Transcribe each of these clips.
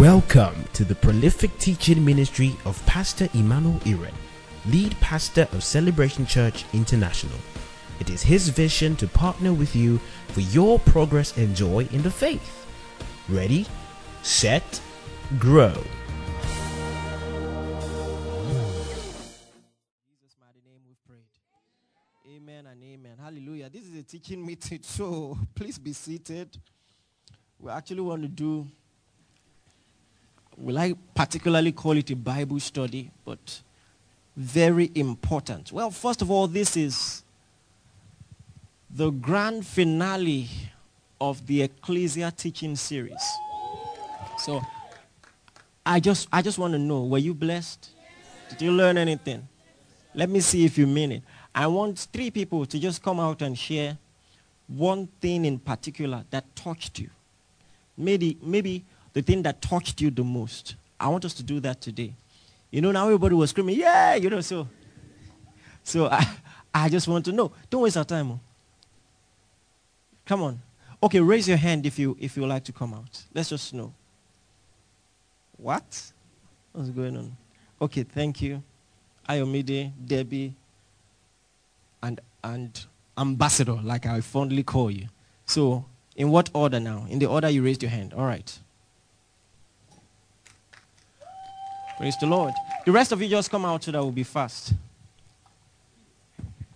Welcome to the prolific teaching ministry of Pastor Emmanuel Iren, lead pastor of Celebration Church International. It is his vision to partner with you for your progress and joy in the faith. Ready, set, grow. Jesus' mighty name we've prayed. Amen and amen. Hallelujah. This is a teaching meeting, so please be seated. We actually want to do, will I particularly call it a Bible study, but very important. Well, first of all, this is the grand finale of the Ecclesia teaching series. So I just, I just want to know, were you blessed? Did you learn anything? Let me see if you mean it. I want three people to just come out and share one thing in particular that touched you. Maybe, maybe the thing that touched you the most. I want us to do that today. You know, now everybody was screaming, yeah, you know, so. So I, I just want to know. Don't waste our time. oh. Come on. Okay, raise your hand if you, if you like to come out. Let's just know. What? What's going on? Okay, thank you. Ayomide, Debbie, and, and ambassador, like I fondly call you. So, in what order now? In the order you raised your hand. All right. Praise the Lord. The rest of you just come out so that we'll be fast.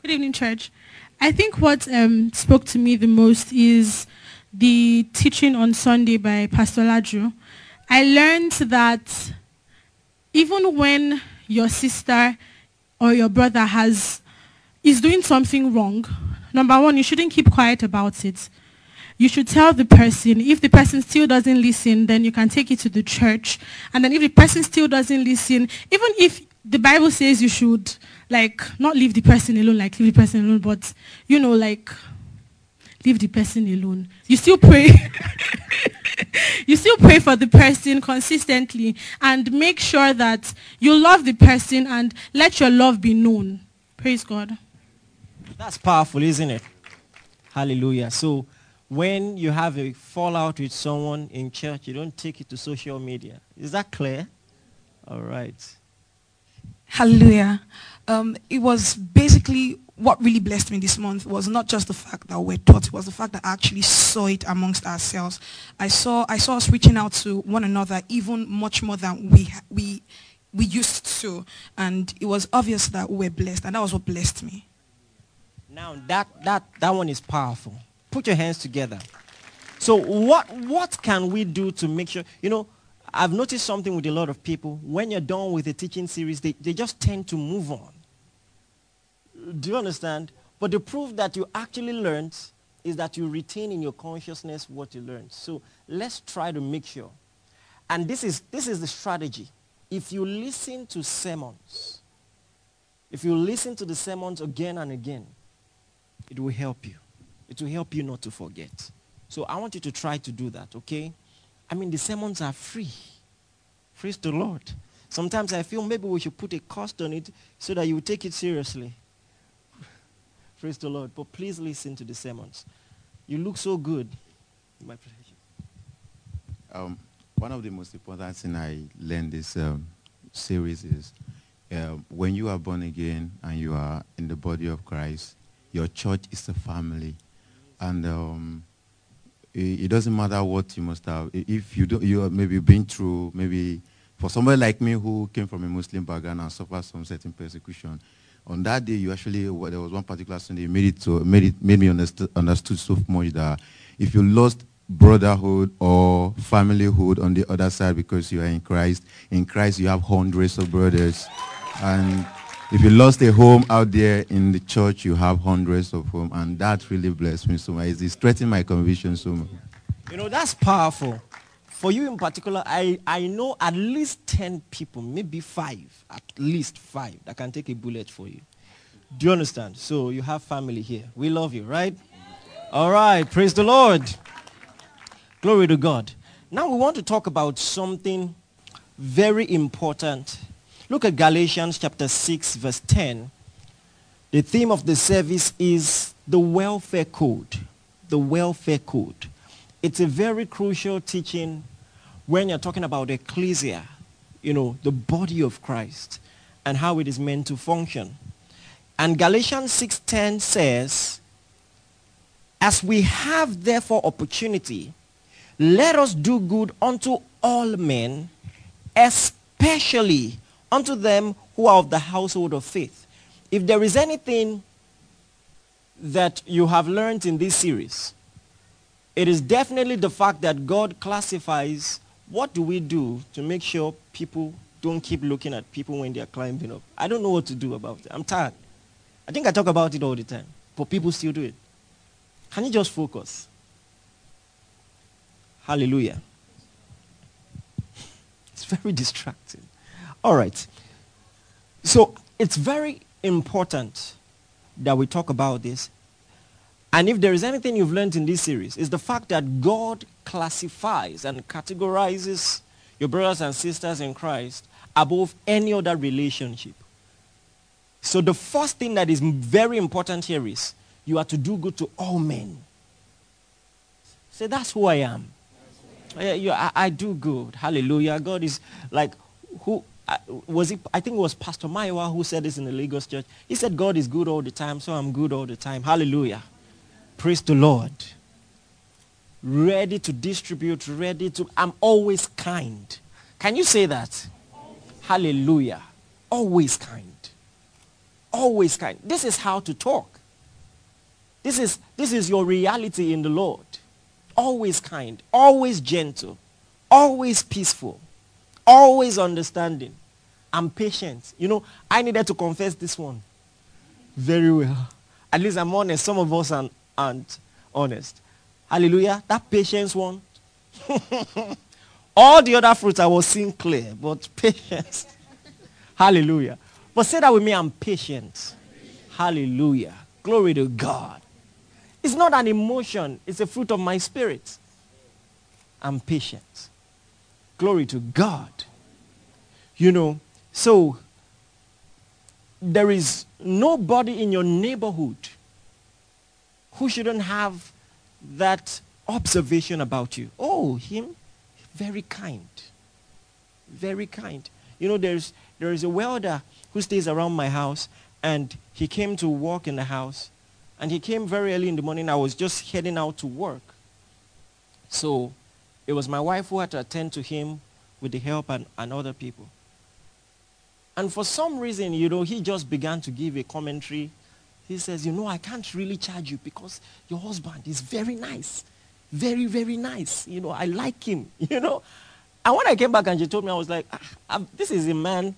Good evening, church. I think what um, spoke to me the most is the teaching on Sunday by Pastor Laju. I learned that even when your sister or your brother has is doing something wrong, number one, you shouldn't keep quiet about it. You should tell the person. If the person still doesn't listen, then you can take it to the church. And then if the person still doesn't listen, even if the Bible says you should, like, not leave the person alone, like leave the person alone, but, you know, like, leave the person alone. You still pray. you still pray for the person consistently and make sure that you love the person and let your love be known. Praise God. That's powerful, isn't it? Hallelujah. So, when you have a fallout with someone in church, you don't take it to social media. Is that clear? All right. Hallelujah. Um, it was basically what really blessed me this month was not just the fact that we're taught, it was the fact that I actually saw it amongst ourselves. I saw, I saw us reaching out to one another even much more than we, we, we used to. And it was obvious that we were blessed, and that was what blessed me. Now that that that one is powerful. Put your hands together. So what what can we do to make sure you know I've noticed something with a lot of people. When you're done with the teaching series, they, they just tend to move on. Do you understand? But the proof that you actually learned is that you retain in your consciousness what you learned. So let's try to make sure. And this is this is the strategy. If you listen to sermons, if you listen to the sermons again and again, it will help you. It will help you not to forget. So I want you to try to do that, okay? I mean, the sermons are free. Praise the Lord. Sometimes I feel maybe we should put a cost on it so that you take it seriously. Praise the Lord. But please listen to the sermons. You look so good. My pleasure. Um, one of the most important things I learned this um, series is um, when you are born again and you are in the body of Christ, your church is a family, and um, it, it doesn't matter what you must have. If you do, you have maybe been through maybe for somebody like me who came from a Muslim background and suffered some certain persecution. On that day, you actually well, there was one particular Sunday made it to made it made me understood understood so much that if you lost brotherhood or familyhood on the other side because you are in Christ, in Christ you have hundreds of brothers, and if you lost a home out there in the church, you have hundreds of homes, and that really blessed me so much. It's strengthened my conviction so much. You know, that's powerful. For you in particular, I, I know at least 10 people, maybe five, at least five, that can take a bullet for you. Do you understand? So you have family here. We love you, right? All right. Praise the Lord. Glory to God. Now we want to talk about something very important. Look at Galatians chapter 6, verse 10. The theme of the service is the welfare code. The welfare code. It's a very crucial teaching when you're talking about the ecclesia, you know, the body of Christ and how it is meant to function. And Galatians 6:10 says, as we have therefore opportunity, let us do good unto all men, especially unto them who are of the household of faith. If there is anything that you have learned in this series, it is definitely the fact that God classifies what do we do to make sure people don't keep looking at people when they are climbing up. I don't know what to do about it. I'm tired. I think I talk about it all the time, but people still do it. Can you just focus? Hallelujah. It's very distracting. All right. So it's very important that we talk about this. And if there is anything you've learned in this series, is the fact that God classifies and categorizes your brothers and sisters in Christ above any other relationship. So the first thing that is very important here is you are to do good to all men. Say, that's who I am. I, I, do good. Hallelujah. God is like, who, was it, I think it was Pastor Maiwa who said this in the Lagos church. He said, God is good all the time, so I'm good all the time. Hallelujah. Praise the Lord. Ready to distribute, ready to, I'm always kind. Can you say that? Hallelujah. Always kind. Always kind. This is how to talk. This is, this is your reality in the Lord. Always kind, always gentle, always peaceful, always understanding. I'm patient. You know, I needed to confess this one very well. At least I'm honest. Some of us aren't, aren't honest. Hallelujah. That patience one. All the other fruits I was seeing clear, but patience. Hallelujah. But say that with me, I'm patient. Hallelujah. Glory to God. It's not an emotion. It's a fruit of my spirit. I'm patient. Glory to God. You know, so there is nobody in your neighborhood who shouldn't have that observation about you. Oh, him, very kind. Very kind. You know, there's, there is a welder who stays around my house, and he came to work in the house, and he came very early in the morning. I was just heading out to work. So it was my wife who had to attend to him with the help and, and other people. And for some reason, you know, he just began to give a commentary. He says, you know, I can't really charge you because your husband is very nice. Very, very nice. You know, I like him, you know. And when I came back and she told me, I was like, ah, this is a man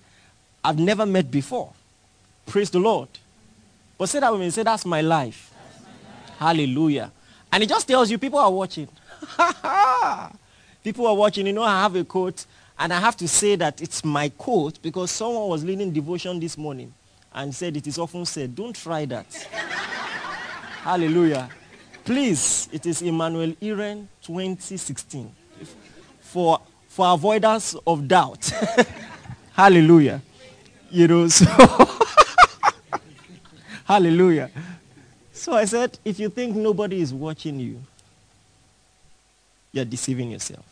I've never met before. Praise the Lord. But say that with me. Say, that's my life. That's my life. Hallelujah. And it just tells you people are watching. people are watching. You know, I have a quote, and I have to say that it's my quote because someone was leading devotion this morning and said it is often said, don't try that. Hallelujah. Please, it is Emmanuel Iren 2016. For, for avoidance of doubt. Hallelujah. You know, so Hallelujah. So I said, if you think nobody is watching you, you're deceiving yourself.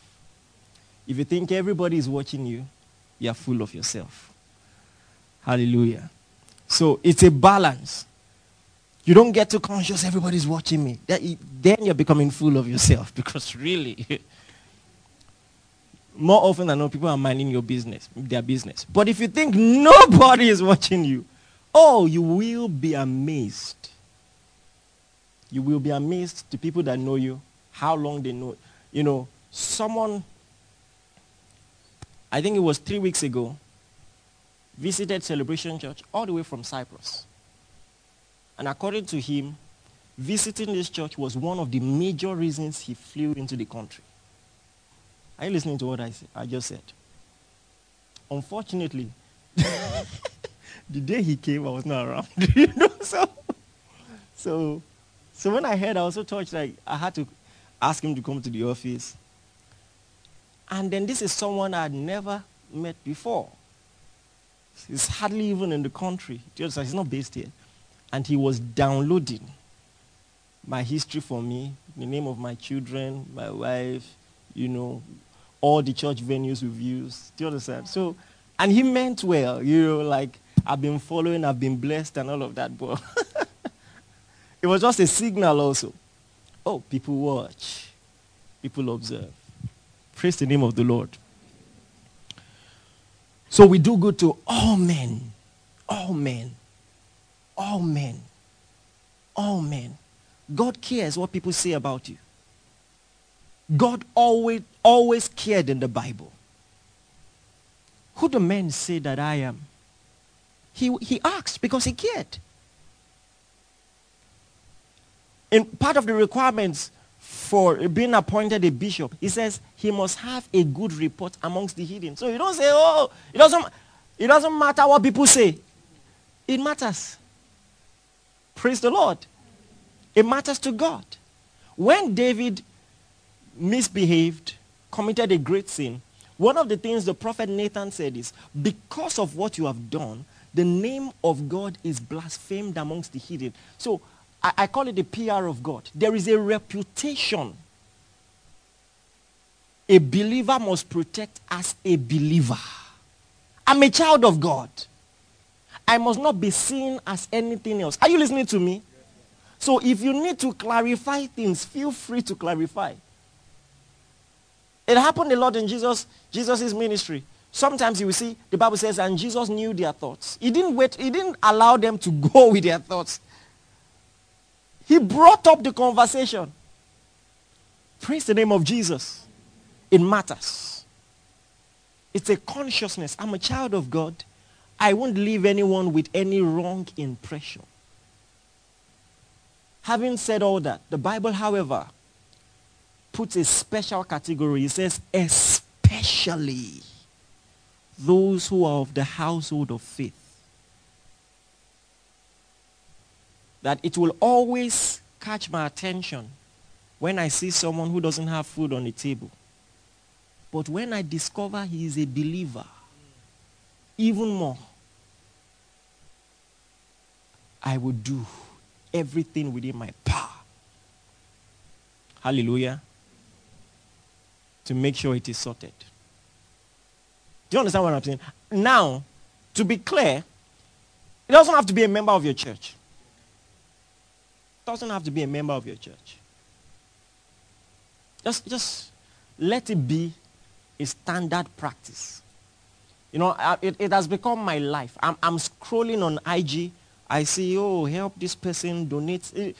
If you think everybody is watching you, you're full of yourself. Hallelujah. So it's a balance. You don't get too conscious, everybody's watching me. Then you're becoming full of yourself because really, more often than not, people are minding your business, their business. But if you think nobody is watching you, Oh, you will be amazed. You will be amazed to people that know you, how long they know. You know, someone, I think it was three weeks ago, visited Celebration Church all the way from Cyprus. And according to him, visiting this church was one of the major reasons he flew into the country. Are you listening to what I, say, I just said? Unfortunately, the day he came, I was not around. you know, so, so, so when I heard, I was so touched. Like I had to ask him to come to the office. And then this is someone I had never met before. He's hardly even in the country. He's not based here, and he was downloading my history for me, the name of my children, my wife, you know, all the church venues we've used. Do you understand? So, and he meant well, you know, like I've been following, I've been blessed and all of that, but it was just a signal also. Oh, people watch. People observe. Praise the name of the Lord. So we do good to all men. All men. All men. All men. God cares what people say about you. God always, always cared in the Bible. Who do men say that I am? He, he asked because he cared. In part of the requirements for being appointed a bishop, he says he must have a good report amongst the heathen. So you don't say, oh, it doesn't, it doesn't matter what people say. It matters. Praise the Lord. It matters to God. When David misbehaved, committed a great sin, one of the things the prophet Nathan said is, because of what you have done, the name of God is blasphemed amongst the heathen. So I, I call it the PR of God. There is a reputation a believer must protect as a believer. I'm a child of God. I must not be seen as anything else. Are you listening to me? So if you need to clarify things, feel free to clarify. It happened a lot in Jesus, Jesus' ministry. Sometimes you will see the Bible says, and Jesus knew their thoughts. He didn't wait, he didn't allow them to go with their thoughts. He brought up the conversation. Praise the name of Jesus. It matters. It's a consciousness. I'm a child of God. I won't leave anyone with any wrong impression. Having said all that, the Bible, however, puts a special category. It says, especially those who are of the household of faith. That it will always catch my attention when I see someone who doesn't have food on the table. But when I discover he is a believer, even more, I will do everything within my power. Hallelujah. To make sure it is sorted. Do you understand what I'm saying? Now, to be clear, it doesn't have to be a member of your church. Doesn't have to be a member of your church. Just, just let it be a standard practice. You know, it, it has become my life. I'm, I'm scrolling on IG. I see, oh, help this person, donate. Eh,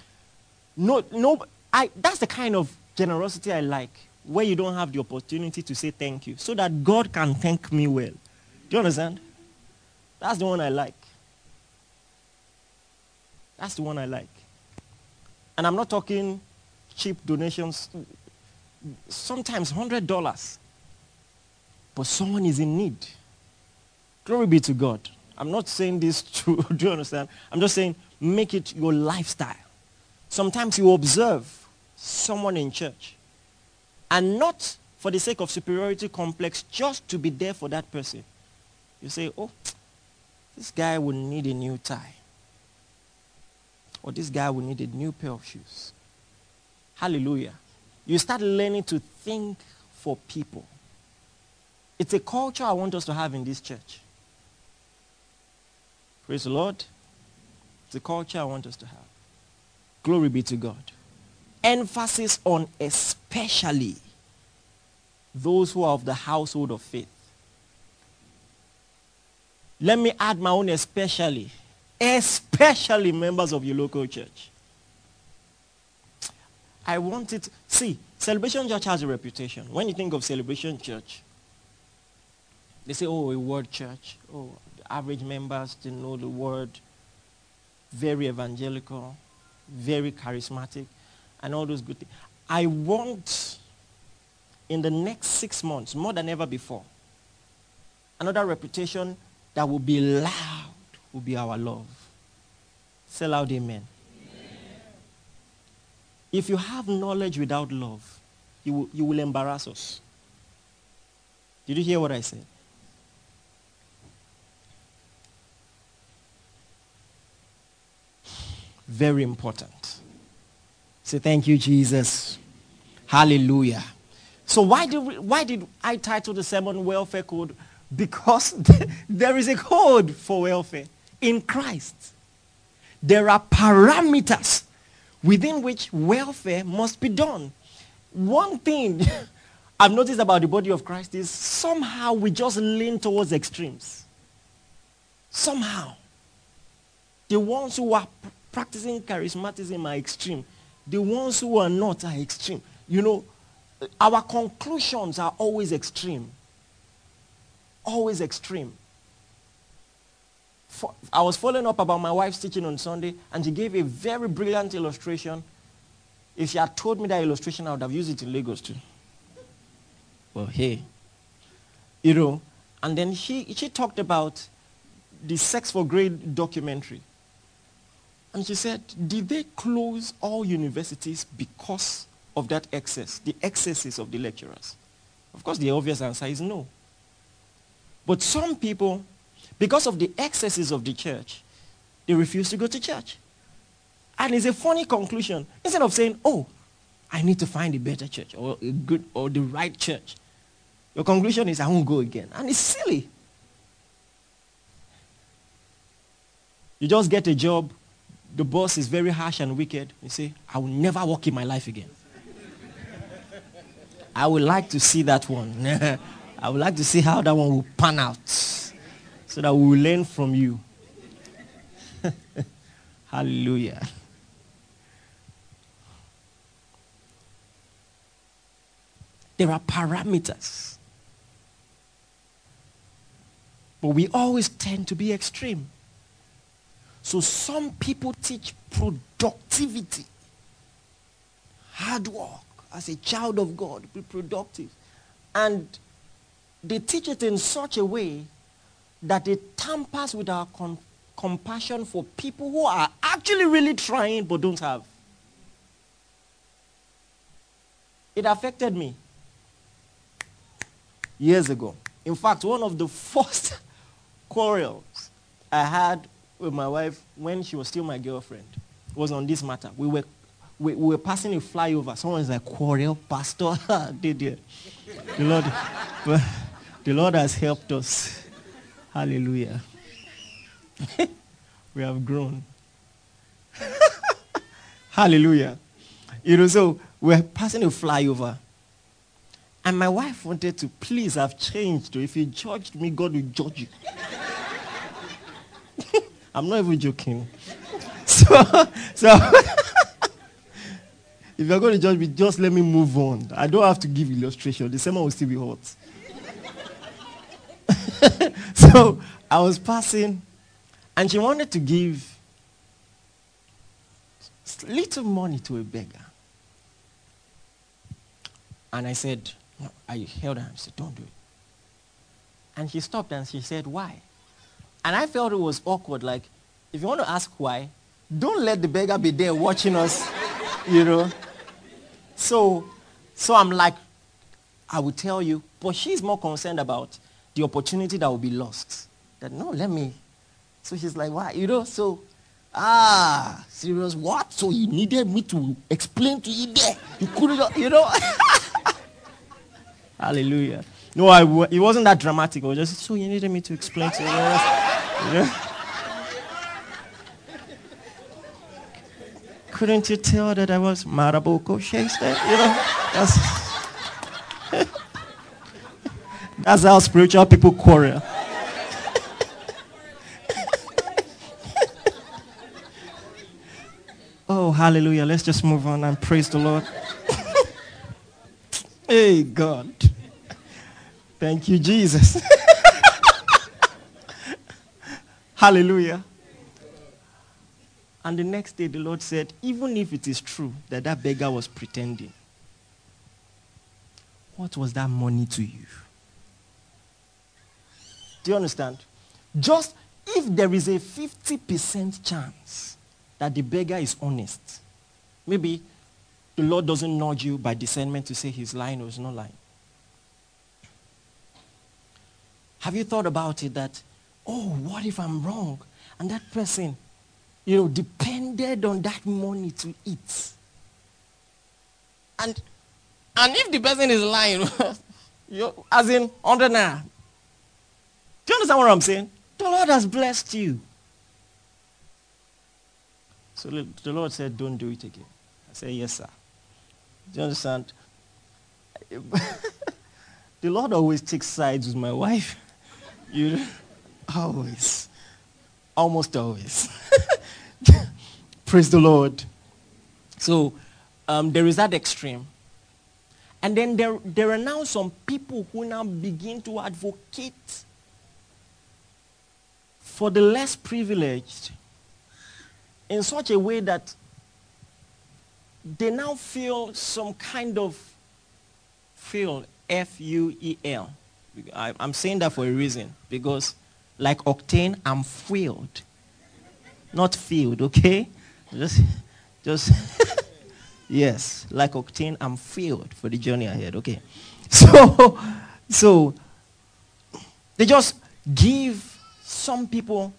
no, no, I, that's the kind of generosity I like, where you don't have the opportunity to say thank you, so that God can thank me well. Do you understand? That's the one I like. That's the one I like. And I'm not talking cheap donations. Sometimes $100 but someone is in need. Glory be to God. I'm not saying this to, do you understand? I'm just saying make it your lifestyle. Sometimes you observe someone in church and not for the sake of superiority complex, just to be there for that person. You say, oh, this guy will need a new tie. Or this guy will need a new pair of shoes. Hallelujah. You start learning to think for people. It's a culture I want us to have in this church. Praise the Lord. It's a culture I want us to have. Glory be to God. Emphasis on especially those who are of the household of faith. Let me add my own especially. Especially members of your local church. I want it. See, Celebration Church has a reputation. When you think of Celebration Church, they say, oh, a word church. Oh, the average members, they know the word. Very evangelical, very charismatic, and all those good things. I want, in the next six months, more than ever before, another reputation that will be loud will be our love. Say loud amen. amen. If you have knowledge without love, you will, you will embarrass us. Did you hear what I said? Very important. Say thank you, Jesus. Hallelujah. So why did, we, why did I title the sermon Welfare Code? Because there is a code for welfare in Christ. There are parameters within which welfare must be done. One thing I've noticed about the body of Christ is somehow we just lean towards extremes. Somehow. The ones who are practicing charismatism are extreme. The ones who are not are extreme. You know, our conclusions are always extreme. Always extreme. I was following up about my wife's teaching on Sunday, and she gave a very brilliant illustration. If she had told me that illustration, I would have used it in Lagos too. Well, hey. You know, and then she, she talked about the Sex for Grade documentary. And she said, did they close all universities because of that excess, the excesses of the lecturers? Of course, the obvious answer is no. But some people, because of the excesses of the church, they refuse to go to church. And it's a funny conclusion. Instead of saying, oh, I need to find a better church or a good or the right church. Your conclusion is I won't go again. And it's silly. You just get a job, the boss is very harsh and wicked. You say, I will never work in my life again. I would like to see that one. I would like to see how that one will pan out so that we will learn from you. Hallelujah. There are parameters. But we always tend to be extreme. So some people teach productivity, hard work. As a child of God, be productive. And they teach it in such a way that it tampers with our com- compassion for people who are actually really trying but don't have. It affected me years ago. In fact, one of the first quarrels I had with my wife when she was still my girlfriend was on this matter. We were, we, we were passing a flyover. Someone is like, quarrel, pastor. Did you? The Lord, the Lord has helped us. Hallelujah. we have grown. Hallelujah. You know, so we're passing a flyover. And my wife wanted to, please, I've changed. If you judged me, God will judge you. I'm not even joking. So, so if you're going to judge me, just let me move on. I don't have to give illustration. The sermon will still be hot. so I was passing, and she wanted to give little money to a beggar. And I said, no, I held her and said, don't do it. And she stopped and she said, why? And I felt it was awkward. Like, if you want to ask why, don't let the beggar be there watching us, you know. So, so I'm like, I will tell you, but she's more concerned about the opportunity that will be lost. That no, let me. So she's like, why? You know, so, ah, serious, what? So you needed me to explain to you there. You couldn't, you know. Hallelujah. No, I w- it wasn't that dramatic. It was just, so you needed me to explain to you. know? Couldn't you tell that I was Maraboko Shakespeare? You know, that's, that's how spiritual people quarrel. oh, hallelujah. Let's just move on and praise the Lord. hey, God. Thank you, Jesus. hallelujah. And the next day, the Lord said, even if it is true that that beggar was pretending, what was that money to you? Do you understand? Just if there is a 50% chance that the beggar is honest, maybe the Lord doesn't nudge you by discernment to say he's lying or he's not lying. Have you thought about it that, oh, what if I'm wrong? And that person you know, depended on that money to eat. And And if the person is lying, you as in 100 naira. Do you understand what I'm saying? The Lord has blessed you. So the Lord said, don't do it again. I said, yes, sir. Do you understand? the Lord always takes sides with my wife. You always. Almost always. Praise the Lord. So um, there is that extreme. And then there, there are now some people who now begin to advocate for the less privileged in such a way that they now feel some kind of feel F-U-E-L. I, am saying that for a reason because like octane, I'm filled. Not filled, okay? Just, just, yes, like octane, I'm filled for the journey ahead, okay? So, so, they just give some people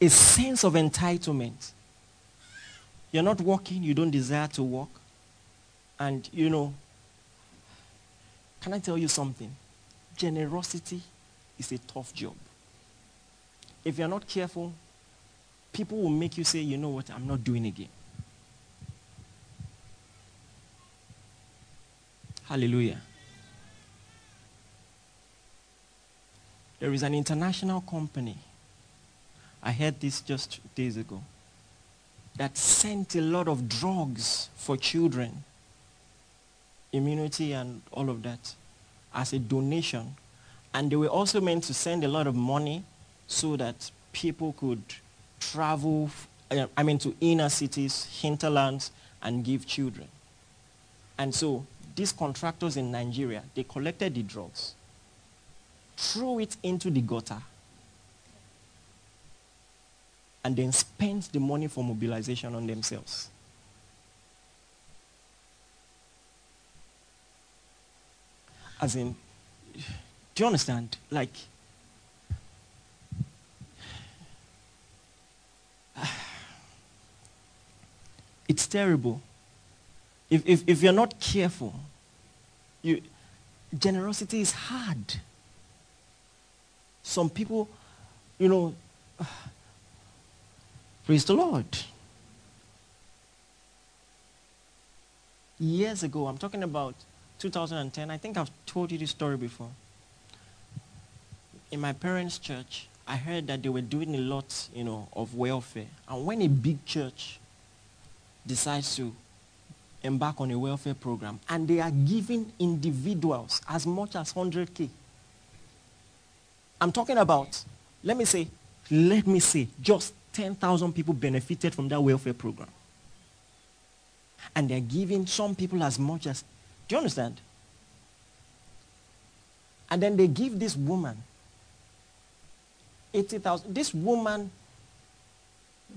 a sense of entitlement. You're not working, you don't desire to work. And, you know, can I tell you something? Generosity is a tough job. If you're not careful, people will make you say, you know what, I'm not doing again. Hallelujah. There is an international company. I heard this just days ago that sent a lot of drugs for children, immunity and all of that, as a donation. And they were also meant to send a lot of money so that people could travel, uh, I mean, to inner cities, hinterlands, and give children. And so these contractors in Nigeria, they collected the drugs, threw it into the gutter, and then spent the money for mobilization on themselves. As in, do you understand? Like, it's terrible. If, if, if you're not careful, you, generosity is hard. Some people, you know, Praise the Lord. Years ago, I'm talking about 2010, I think I've told you this story before. In my parents' church, I heard that they were doing a lot, you know, of welfare. And when a big church decides to embark on a welfare program and they are giving individuals as much as 100K, I'm talking about, let me say, let me say, just 10,000 people benefited from that welfare program. And they're giving some people as much as, do you understand? And then they give this woman 80,000. This woman,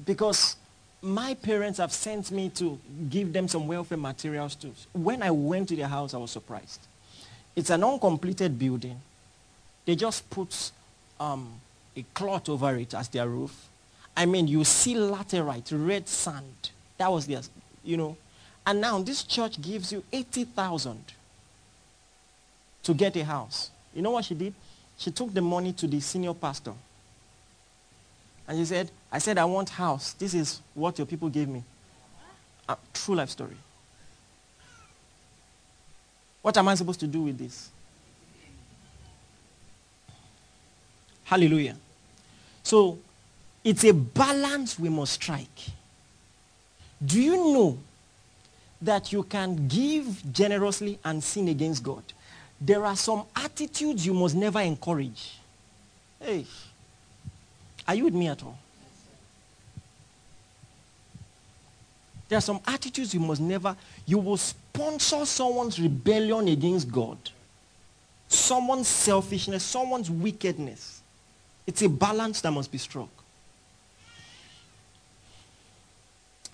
because my parents have sent me to give them some welfare materials too. When I went to their house, I was surprised. It's an uncompleted building. They just put um, a cloth over it as their roof. I mean, you see laterite, red sand. That was their, you know. And now this church gives you 80,000 to get a house. You know what she did? She took the money to the senior pastor. And she said, I said, I want house. This is what your people gave me. A true life story. What am I supposed to do with this? Hallelujah. So it's a balance we must strike. Do you know that you can give generously and sin against God? There are some attitudes you must never encourage. Hey, are you with me at all? There are some attitudes you must never, you will sponsor someone's rebellion against God, someone's selfishness, someone's wickedness. It's a balance that must be struck.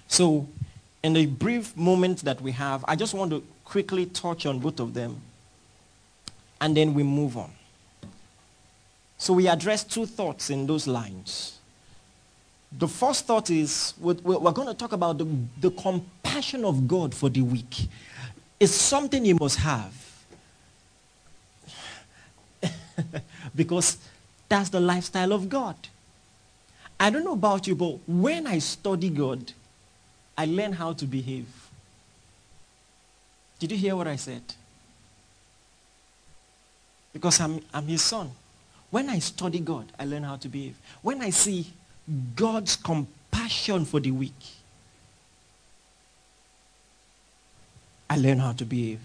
So in the brief moment that we have, I just want to quickly touch on both of them. And then we move on. So we address two thoughts in those lines. The first thought is we're, going to talk about the, the compassion of God for the weak. It's something you must have. because that's the lifestyle of God. I don't know about you, but when I study God, I learn how to behave. Did you hear what I said? Because I'm, I'm his son. When I study God, I learn how to behave. When I see God's compassion for the weak, I learn how to behave.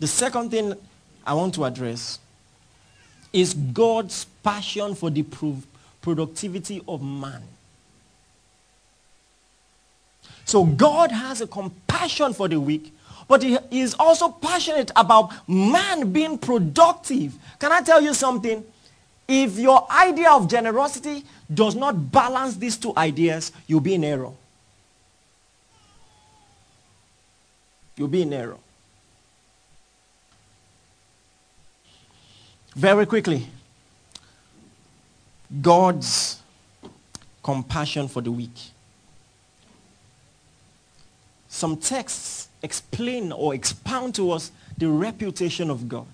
The second thing I want to address is God's passion for the productivity of man. So God has a compassion for the weak, but he is also passionate about man being productive. Can I tell you something? If your idea of generosity does not balance these two ideas, you'll be in error. You'll be in error. Very quickly, God's compassion for the weak. Some texts explain or expound to us the reputation of God.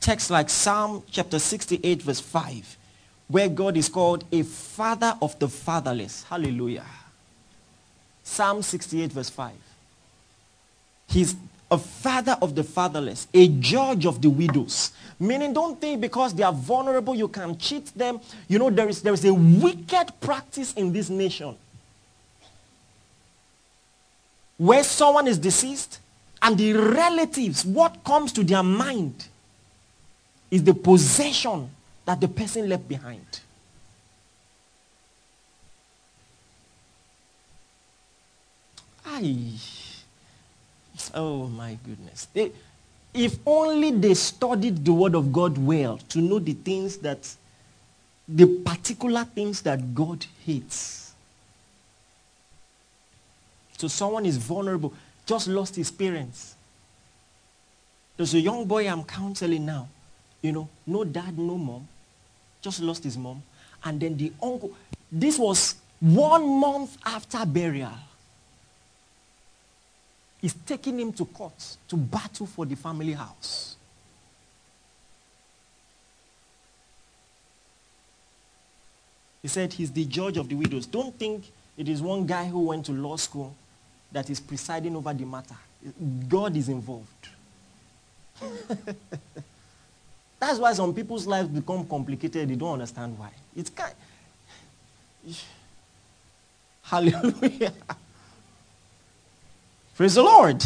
Texts like Psalm chapter 68 verse 5, where God is called a father of the fatherless. Hallelujah. Psalm 68 verse 5. He's a father of the fatherless, a judge of the widows. Meaning, don't think because they are vulnerable, you can cheat them. You know, there is, there is a wicked practice in this nation where someone is deceased and the relatives, what comes to their mind is the possession that the person left behind. Aye. Oh my goodness. They, if only they studied the word of God well to know the things that, the particular things that God hates. So someone is vulnerable, just lost his parents. There's a young boy I'm counseling now. You know, no dad, no mom. Just lost his mom. And then the uncle. This was one month after burial is taking him to court to battle for the family house. He said he's the judge of the widows. Don't think it is one guy who went to law school that is presiding over the matter. God is involved. That's why some people's lives become complicated. They don't understand why. It's kind. Hallelujah. Praise the Lord.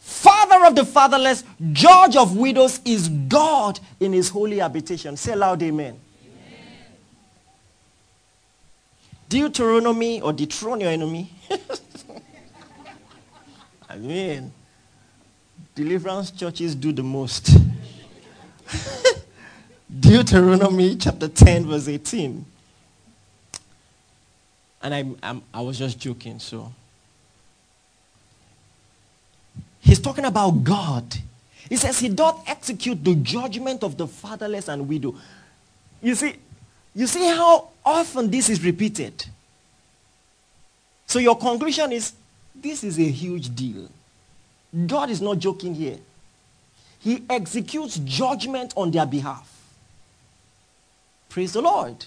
Father of the fatherless, judge of widows is God in his holy habitation. Say loud amen. amen. Deuteronomy or dethrone your enemy. I mean, deliverance churches do the most. Deuteronomy chapter 10 verse 18. And I, I'm, I was just joking, so He's talking about God. He says he doth execute the judgment of the fatherless and widow. You see, you see how often this is repeated. So your conclusion is, this is a huge deal. God is not joking here. He executes judgment on their behalf. Praise the Lord.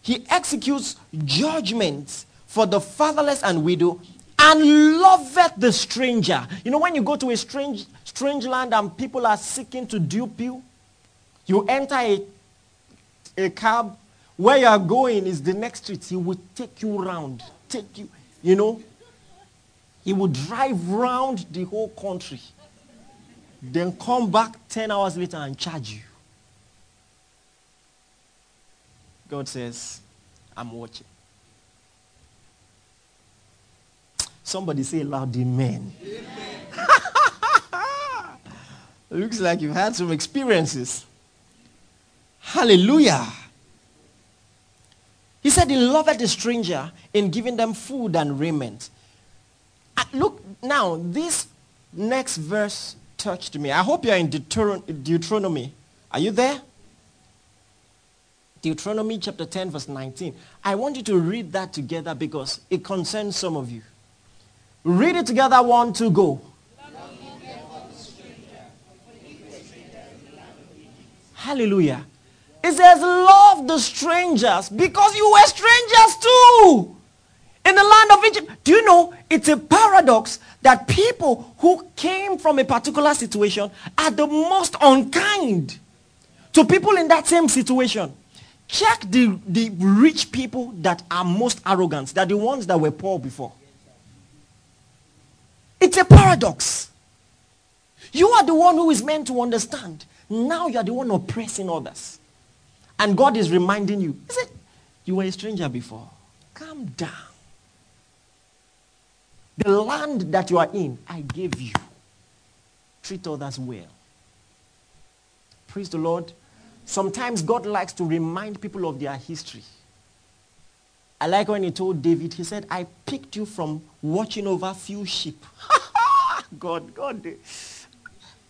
He executes judgment for the fatherless and widow and loveth the stranger. You know, when you go to a strange, strange land and people are seeking to dupe you, you enter a, a cab, where you are going is the next street. He will take you around, take you, you know. He will drive round the whole country, then come back 10 hours later and charge you. God says, I'm watching. Somebody say loud amen. amen. Looks like you've had some experiences. Hallelujah. He said he loved the stranger in giving them food and raiment. Uh, look, now, this next verse touched me. I hope you're in Deuteronomy. Are you there? Deuteronomy chapter 10, verse 19. I want you to read that together because it concerns some of you. Read it together. One, two, go. Hallelujah. It says, love the strangers because you were strangers too in the land of Egypt. Do you know it's a paradox that people who came from a particular situation are the most unkind to people in that same situation. Check the, the rich people that are most arrogant. They're the ones that were poor before. It's a paradox. You are the one who is meant to understand. Now you are the one oppressing others. And God is reminding you, he said, you were a stranger before. Calm down. The land that you are in, I gave you. Treat others well. Praise the Lord. Sometimes God likes to remind people of their history. I like when he told David, he said, I picked you from watching over a few sheep. God, God.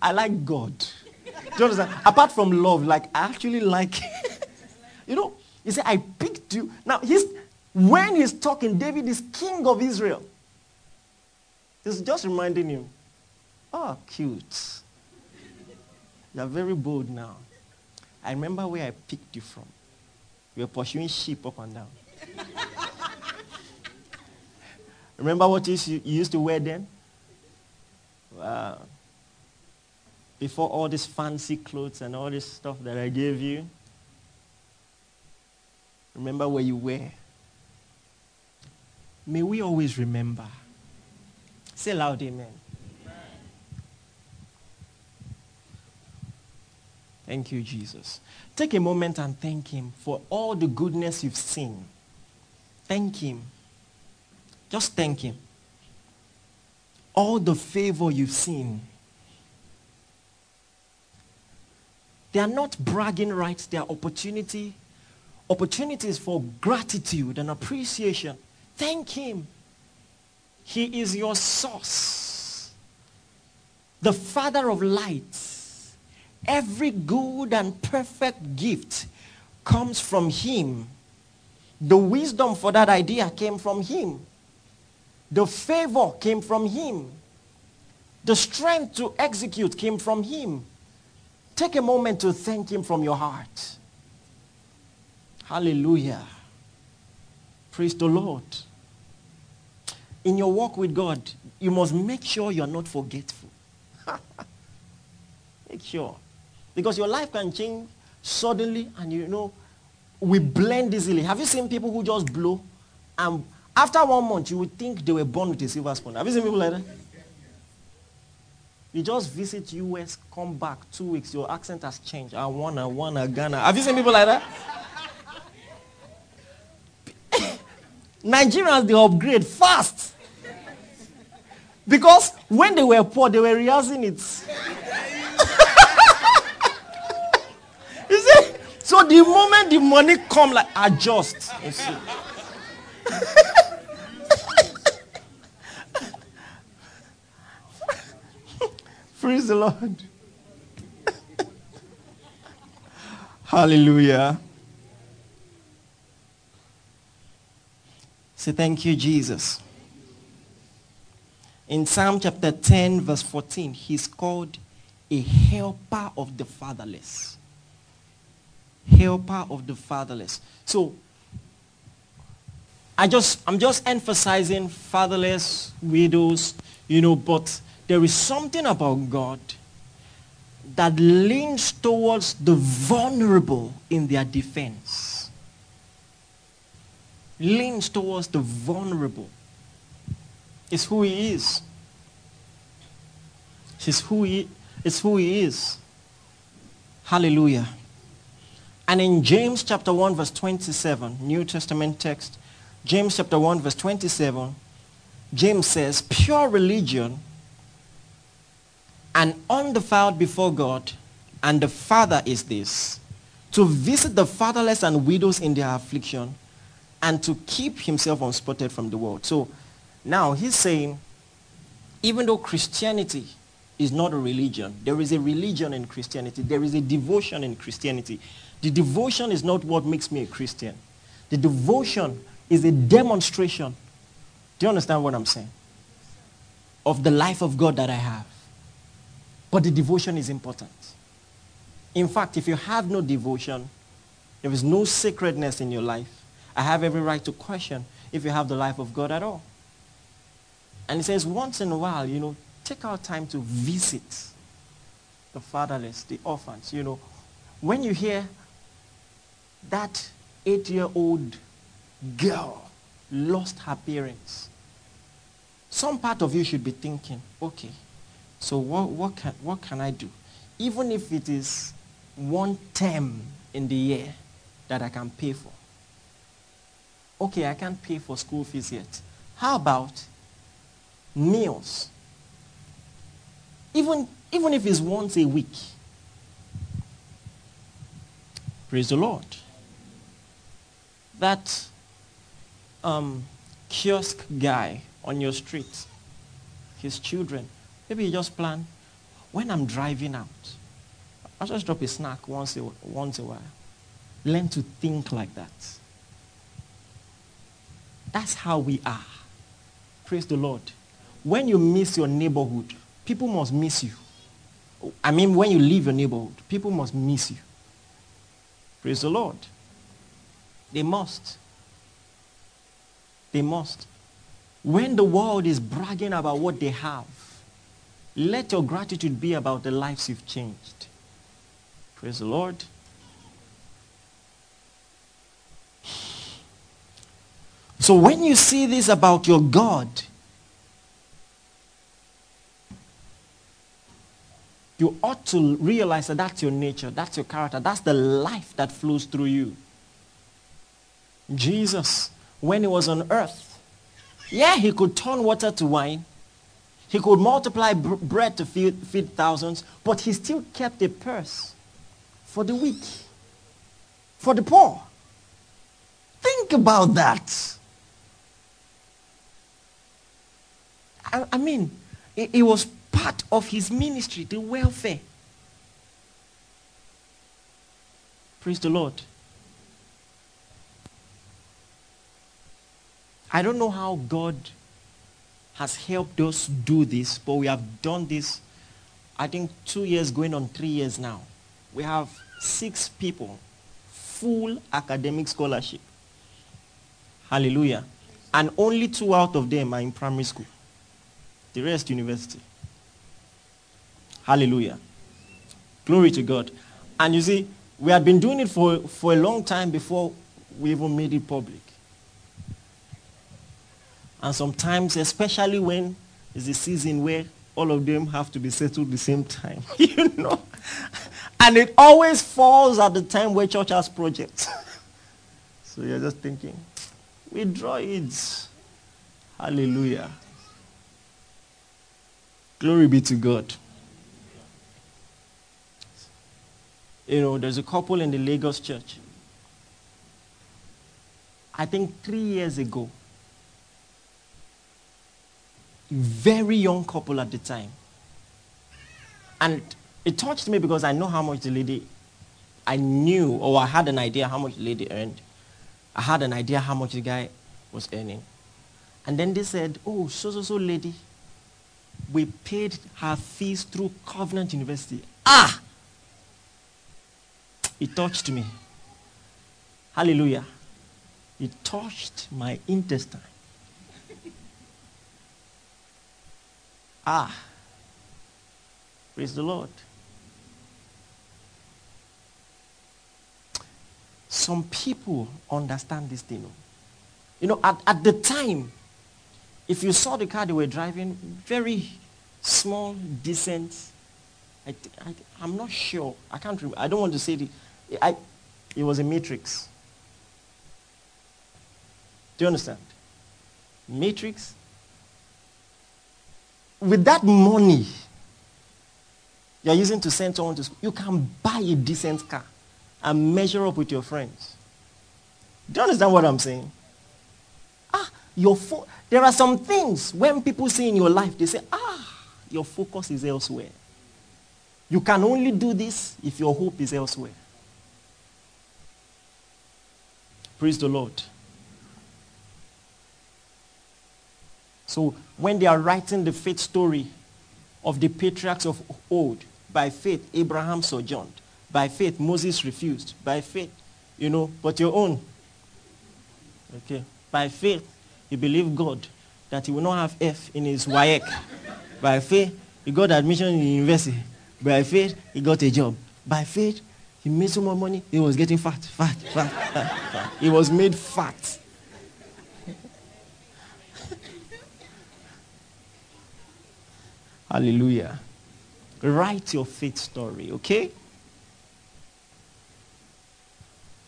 I like God. Do you understand? Apart from love, like I actually like, you know, he said, I picked you. Now, he's, when he's talking, David is king of Israel. He's just reminding him, oh, cute. You're very bold now. I remember where I picked you from. You were pursuing sheep up and down. remember what you used to wear then? Wow. Before all these fancy clothes and all this stuff that I gave you. Remember where you were. May we always remember. Say loud, amen. Thank you, Jesus. Take a moment and thank him for all the goodness you've seen. Thank him. Just thank him. All the favor you've seen. They are not bragging rights, they are opportunity, opportunities for gratitude and appreciation. Thank him. He is your source. The Father of lights Every good and perfect gift comes from him. The wisdom for that idea came from him. The favor came from him. The strength to execute came from him. Take a moment to thank him from your heart. Hallelujah. Praise the Lord. In your walk with God, you must make sure you're not forgetful. make sure. Because your life can change suddenly and you know, we blend easily. Have you seen people who just blow and after one month you would think they were born with a silver spoon? Have you seen people like that? You just visit US, come back two weeks, your accent has changed. I wanna, wanna, Ghana. Have you seen people like that? Nigerians, they upgrade fast. Because when they were poor, they were rehearsing it. So the moment the money come, like adjust. Praise the Lord. Hallelujah. Say thank you, Jesus. In Psalm chapter 10, verse 14, he's called a helper of the fatherless helper of the fatherless. So I just I'm just emphasizing fatherless, widows, you know, but there is something about God that leans towards the vulnerable in their defense. Leans towards the vulnerable. It's who he is. It's who he, it's who he is. Hallelujah. And in James chapter 1 verse 27, New Testament text, James chapter 1 verse 27, James says, pure religion and undefiled before God and the Father is this, to visit the fatherless and widows in their affliction and to keep himself unspotted from the world. So now he's saying, even though Christianity is not a religion, there is a religion in Christianity. There is a devotion in Christianity. The devotion is not what makes me a Christian. The devotion is a demonstration. Do you understand what I'm saying? Of the life of God that I have. But the devotion is important. In fact, if you have no devotion, there is no sacredness in your life, I have every right to question if you have the life of God at all. And he says once in a while, you know, take our time to visit the fatherless, the orphans. You know, when you hear that eight-year-old girl lost her parents, some part of you should be thinking, okay, so what, what, can, what can I do? Even if it is one term in the year that I can pay for. Okay, I can't pay for school fees yet. How about meals? Even, even if it's once a week. Praise the Lord. That um, kiosk guy on your street, his children, maybe you just plan, when I'm driving out, I'll just drop a snack once a, once a while. Learn to think like that. That's how we are. Praise the Lord. When you miss your neighborhood, people must miss you. I mean, when you leave your neighborhood, people must miss you. Praise the Lord. They must. They must. When the world is bragging about what they have, let your gratitude be about the lives you've changed. Praise the Lord. So when you see this about your God, you ought to realize that that's your nature, that's your character, that's the life that flows through you. Jesus, when he was on earth, yeah, he could turn water to wine. He could multiply bread to feed, feed thousands, but he still kept a purse for the weak, for the poor. Think about that. I, I mean, it, it was part of his ministry, the welfare. Praise the Lord. I don't know how God has helped us do this, but we have done this, I think, two years going on three years now. We have six people, full academic scholarship. Hallelujah. And only two out of them are in primary school. The rest university. Hallelujah. Glory to God. And you see, we had been doing it for, for a long time before we even made it public. And sometimes, especially when it's the season where all of them have to be settled the same time, you know. And it always falls at the time where church has projects. so you're just thinking, withdraw it. Hallelujah. Glory be to God. You know, there's a couple in the Lagos church. I think three years ago, very young couple at the time. And it touched me because I know how much the lady, I knew or I had an idea how much the lady earned. I had an idea how much the guy was earning. And then they said, oh, so, so, so lady, we paid her fees through Covenant University. Ah! It touched me. Hallelujah. It touched my intestine. Ah. Praise the Lord. Some people understand this thing. You know, at, at the time, if you saw the car they were driving, very small, decent. I, I, I'm not sure. I can't remember. I don't want to say the. I, it was a matrix. Do you understand? Matrix. With that money you're using to send someone to school, you can buy a decent car and measure up with your friends. Do you understand what I'm saying? Ah, your fo- there are some things when people see in your life, they say, ah, your focus is elsewhere. You can only do this if your hope is elsewhere. Praise the Lord. So when they are writing the faith story of the patriarchs of old, by faith Abraham sojourned, By faith, Moses refused. By faith, you know, but your own. Okay. By faith, he believed God that he will not have F in his WAEC. By faith, he got admission in university. By faith, he got a job. By faith, he made so much money, he was getting fat, fat, fat, fat, fat. He was made fat. Hallelujah. Write your faith story, okay?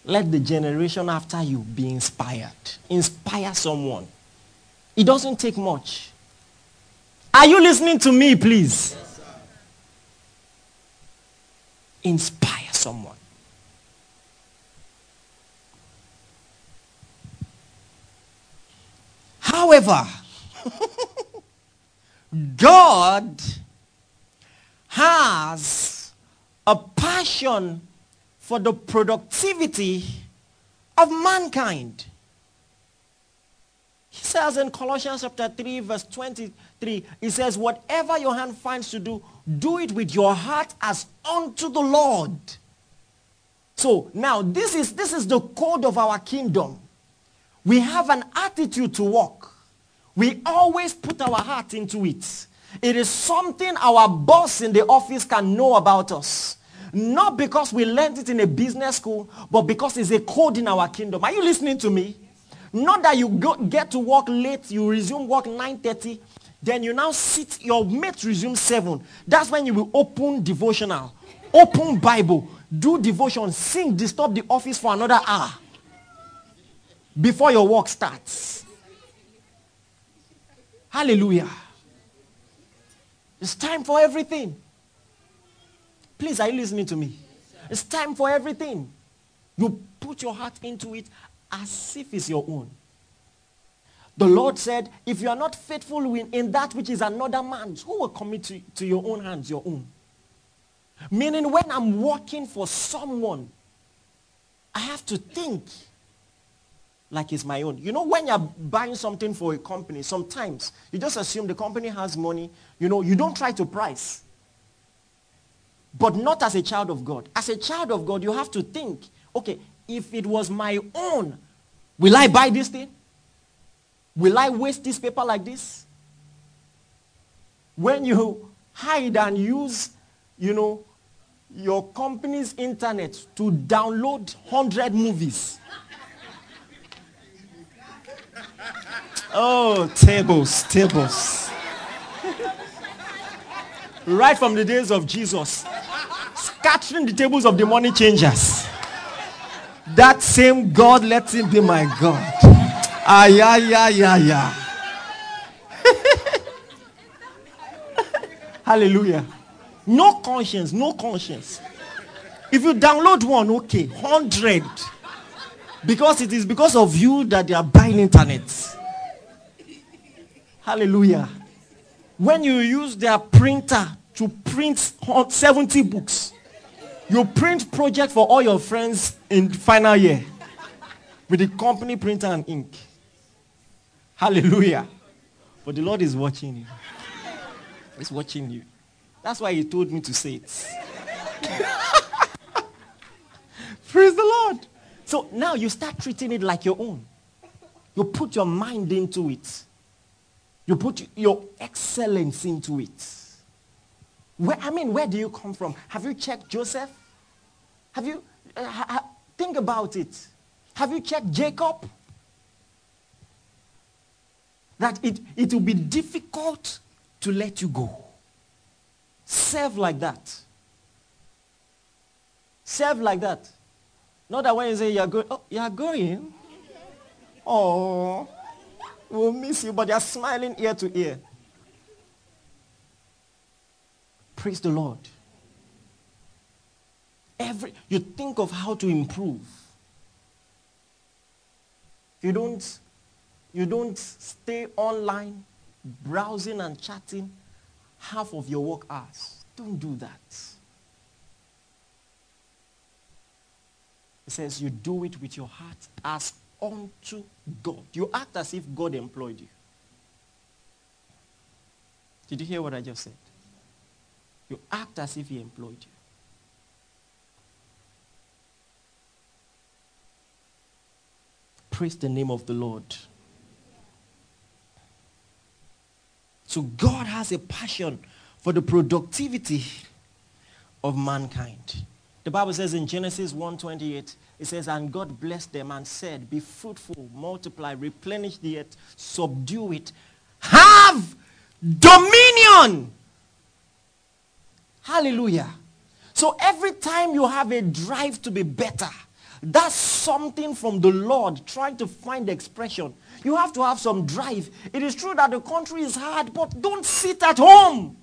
Let the generation after you be inspired. Inspire someone. It doesn't take much. Are you listening to me, please? Inspire someone. However, God has a passion for the productivity of mankind. He says in Colossians chapter 3 verse 23, he says, whatever your hand finds to do, do it with your heart as unto the Lord. So now this is, this is the code of our kingdom. We have an attitude to work. We always put our heart into it. It is something our boss in the office can know about us. Not because we learned it in a business school, but because it's a code in our kingdom. Are you listening to me? Not that you go, get to work late, you resume work 9.30, then you now sit, your mate resume 7. That's when you will open devotional, open Bible, do devotion, sing, disturb the office for another hour before your work starts. Hallelujah. It's time for everything. Please, are you listening to me? It's time for everything. You put your heart into it as if it's your own. The Lord said, if you are not faithful in, in that which is another man's, who will commit to, to your own hands, your own? Meaning when I'm working for someone, I have to think like it's my own. You know, when you're buying something for a company, sometimes you just assume the company has money. You know, you don't try to price. But not as a child of God. As a child of God, you have to think, okay, if it was my own, will I buy this thing? Will I waste this paper like this? When you hide and use, you know, your company's internet to download 100 movies. Oh, tables, tables. right from the days of Jesus, scattering the tables of the money changers. That same God, let him be my God. Ah, yeah, yeah, yeah, yeah. Hallelujah. No conscience, no conscience. If you download one, okay, 100. Because it is because of you that they are buying internet. Hallelujah. When you use their printer to print 70 books, you print project for all your friends in final year with the company printer and ink. Hallelujah. But the Lord is watching you. He's watching you. That's why he told me to say it. Praise the Lord. So now you start treating it like your own. You put your mind into it. You put your excellence into it. Where, I mean, where do you come from? Have you checked Joseph? Have you, uh, ha, think about it. Have you checked Jacob? That it, it will be difficult to let you go. Serve like that. Serve like that. Not that when you say you're going, oh, you're going. Oh, we'll miss you, but they're smiling ear to ear. Praise the Lord. Every you think of how to improve. You don't you don't stay online browsing and chatting half of your work hours. Don't do that. It says you do it with your heart as unto God. You act as if God employed you. Did you hear what I just said? You act as if he employed you. Praise the name of the Lord. So God has a passion for the productivity of mankind. The Bible says in Genesis 1:28, it says, And God blessed them and said, Be fruitful, multiply, replenish the earth, subdue it, have dominion. Hallelujah. So every time you have a drive to be better, that's something from the Lord trying to find expression. You have to have some drive. It is true that the country is hard, but don't sit at home.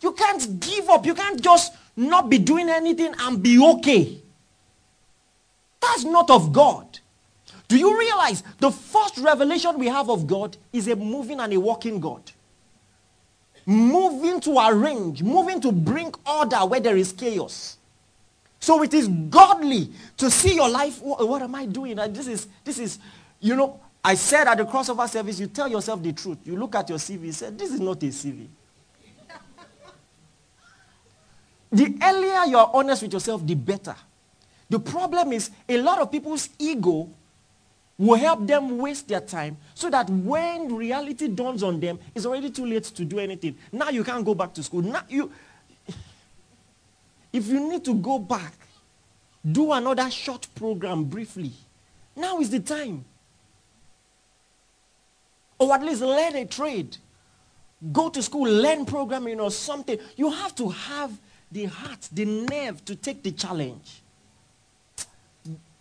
You can't give up. You can't just not be doing anything and be okay. That's not of God. Do you realize the first revelation we have of God is a moving and a walking God? Moving to arrange, moving to bring order where there is chaos. So it is godly to see your life. What, what am I doing? And this is, this is, you know, I said at the crossover service, you tell yourself the truth. You look at your CV, you say, this is not a CV. The earlier you are honest with yourself, the better. The problem is a lot of people's ego will help them waste their time so that when reality dawns on them, it's already too late to do anything. Now you can't go back to school. Now you, if you need to go back, do another short program briefly. Now is the time. Or at least learn a trade. Go to school, learn programming or something. You have to have the heart, the nerve to take the challenge.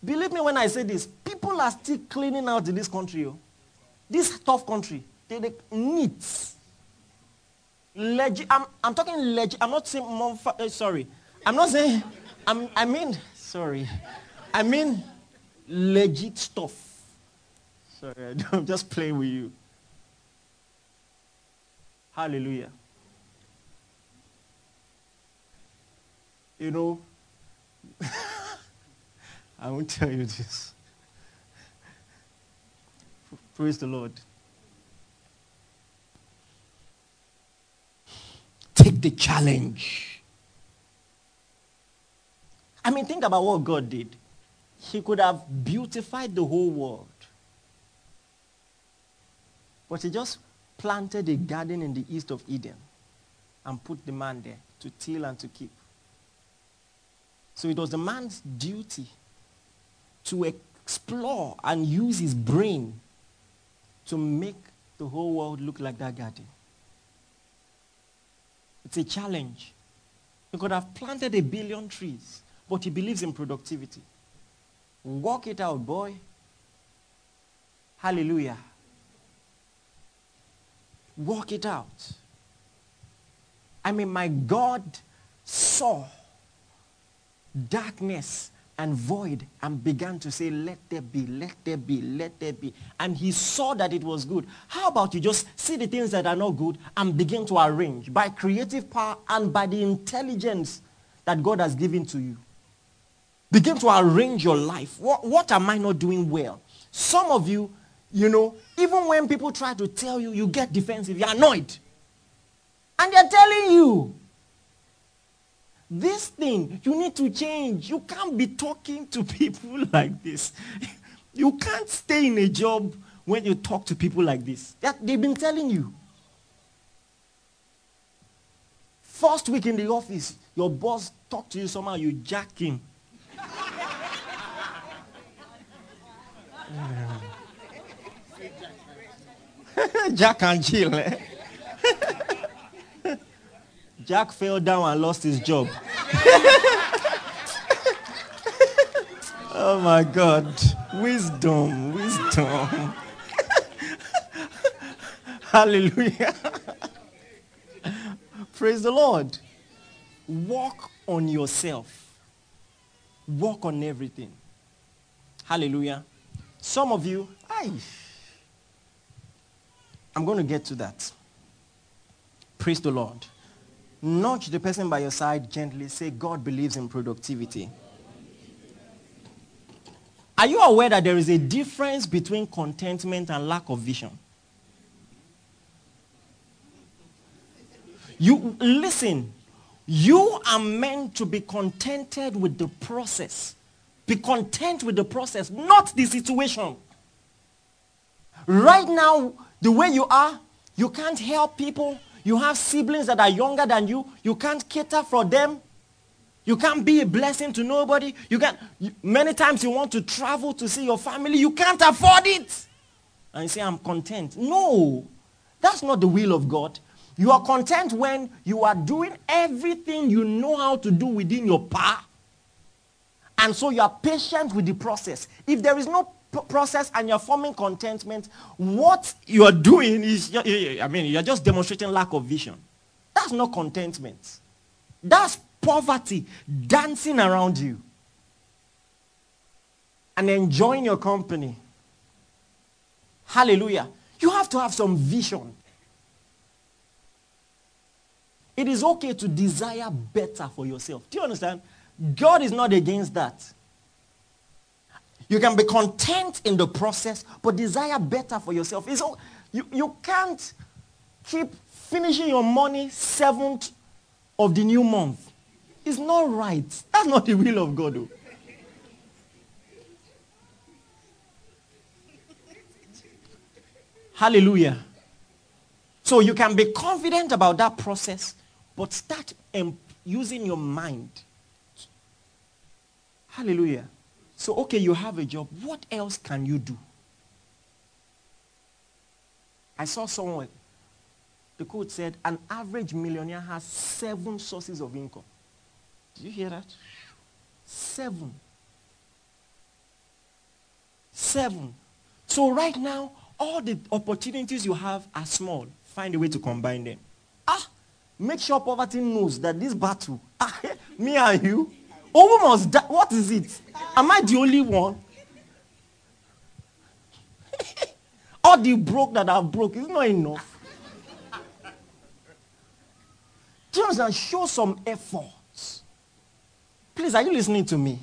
Believe me when I say this, people are still cleaning out in this country. Oh. This tough country. They, they neat. Legit, I'm, I'm talking legit. I'm not saying, uh, sorry. I'm not saying, I'm, I mean, sorry. I mean legit stuff. Sorry, I'm just playing with you. Hallelujah. You know, I won't tell you this. Praise the Lord. Take the challenge. I mean, think about what God did. He could have beautified the whole world. But he just planted a garden in the east of Eden and put the man there to till and to keep. So it was the man's duty to explore and use his brain to make the whole world look like that garden. It's a challenge. He could have planted a billion trees, but he believes in productivity. Walk it out, boy. Hallelujah. Walk it out. I mean, my God saw darkness and void and began to say, let there be, let there be, let there be. And he saw that it was good. How about you just see the things that are not good and begin to arrange by creative power and by the intelligence that God has given to you. Begin to arrange your life. What, what am I not doing well? Some of you, you know, even when people try to tell you, you get defensive. You're annoyed. And they're telling you, this thing, you need to change. You can't be talking to people like this. You can't stay in a job when you talk to people like this. That, they've been telling you. First week in the office, your boss talk to you somehow, you jack him. Jack and Jill. Eh? Jack fell down and lost his job. oh my God. Wisdom, wisdom. Hallelujah. Praise the Lord. Walk on yourself. Walk on everything. Hallelujah. Some of you, I, I'm going to get to that. Praise the Lord. Nudge the person by your side gently. Say, God believes in productivity. Are you aware that there is a difference between contentment and lack of vision? You listen, you are meant to be contented with the process Be content with the process, not the situation. Right now, the way you are, you can't help people. You have siblings that are younger than you. You can't cater for them. You can't be a blessing to nobody. You can many times you want to travel to see your family. You can't afford it. And you say, I'm content. No, that's not the will of God. You are content when you are doing everything you know how to do within your power. And so you are patient with the process. If there is no process and you're forming contentment, what you are doing is, I mean, you're just demonstrating lack of vision. That's not contentment. That's poverty dancing around you and enjoying your company. Hallelujah. You have to have some vision. It is okay to desire better for yourself. Do you understand? God is not against that. You can be content in the process, but desire better for yourself. It's you, you can't keep finishing your money seventh of the new month. It's not right. That's not the will of God. Though. Hallelujah. So you can be confident about that process, but start using your mind. Hallelujah. So, okay, you have a job. What else can you do? I saw someone, the quote said, an average millionaire has seven sources of income. Did you hear that? Seven. Seven. So right now, all the opportunities you have are small. Find a way to combine them. Ah, make sure poverty knows that this battle, ah, me and you, almost die. What is it? Am I the only one? all the broke that I've broke is not enough. Just show some effort. Please, are you listening to me?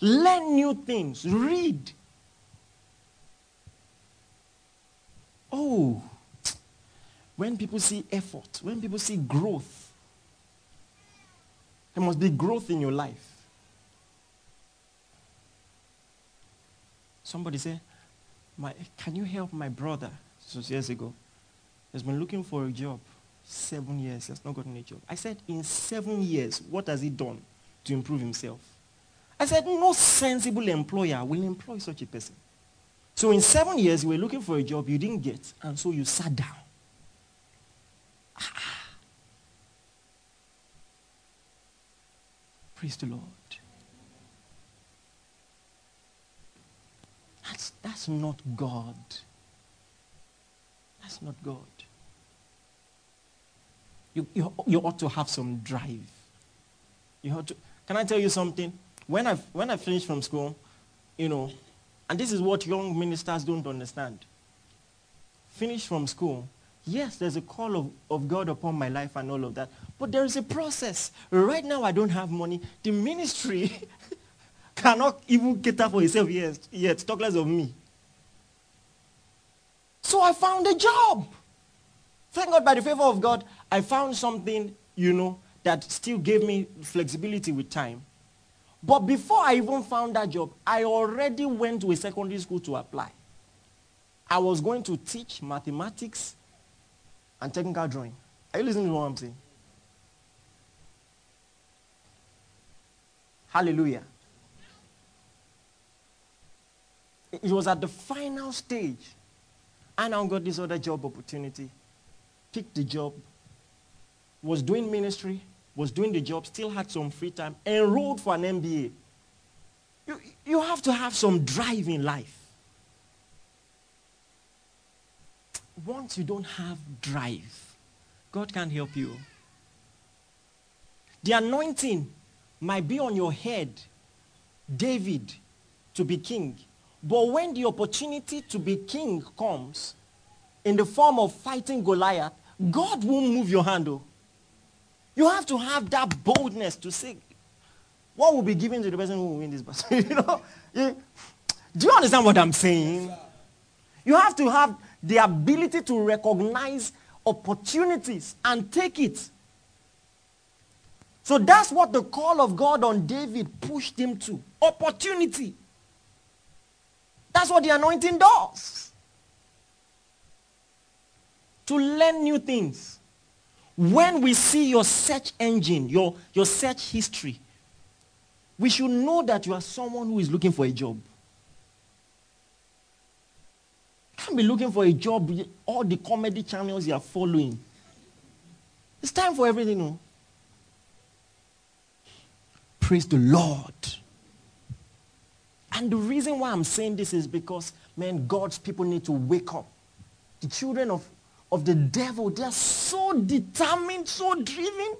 Learn new things. Read. Oh, when people see effort, when people see growth, there must be growth in your life. Somebody my, can you help my brother? So years ago. He's been looking for a job. Seven years. He has not gotten a job. I said, in seven years, what has he done to improve himself? I said, no sensible employer will employ such a person. So in seven years, you were looking for a job you didn't get, and so you sat down. Praise the Lord. That's, that's not God. That's not God. You, you, you ought to have some drive. You ought to, can I tell you something? When I, when I finished from school, you know, and this is what young ministers don't understand. Finish from school. Yes, there's a call of, of God upon my life and all of that. But there is a process. Right now, I don't have money. The ministry cannot even cater for itself yet, yet, talk less of me. So I found a job. Thank God, by the favor of God, I found something, you know, that still gave me flexibility with time. But before I even found that job, I already went to a secondary school to apply. I was going to teach mathematics and technical drawing. Are you listening to what I'm saying? Hallelujah. It was at the final stage. And I got this other job opportunity. Picked the job. Was doing ministry was doing the job, still had some free time, enrolled for an MBA. You, you have to have some drive in life. Once you don't have drive, God can't help you. The anointing might be on your head, David, to be king. But when the opportunity to be king comes in the form of fighting Goliath, God won't move your handle. Oh. You have to have that boldness to say, what will be given to the person who will win this battle? you know? You, do you understand what I'm saying? You have to have the ability to recognize opportunities and take it. So that's what the call of God on David pushed him to. Opportunity. That's what the anointing does. To learn new things. When we see your search engine, your, your search history, we should know that you are someone who is looking for a job. Can't be looking for a job, all the comedy channels you are following. It's time for everything. No? Praise the Lord. And the reason why I'm saying this is because, man, God's people need to wake up. The children of, of the devil, they are so determined, so driven.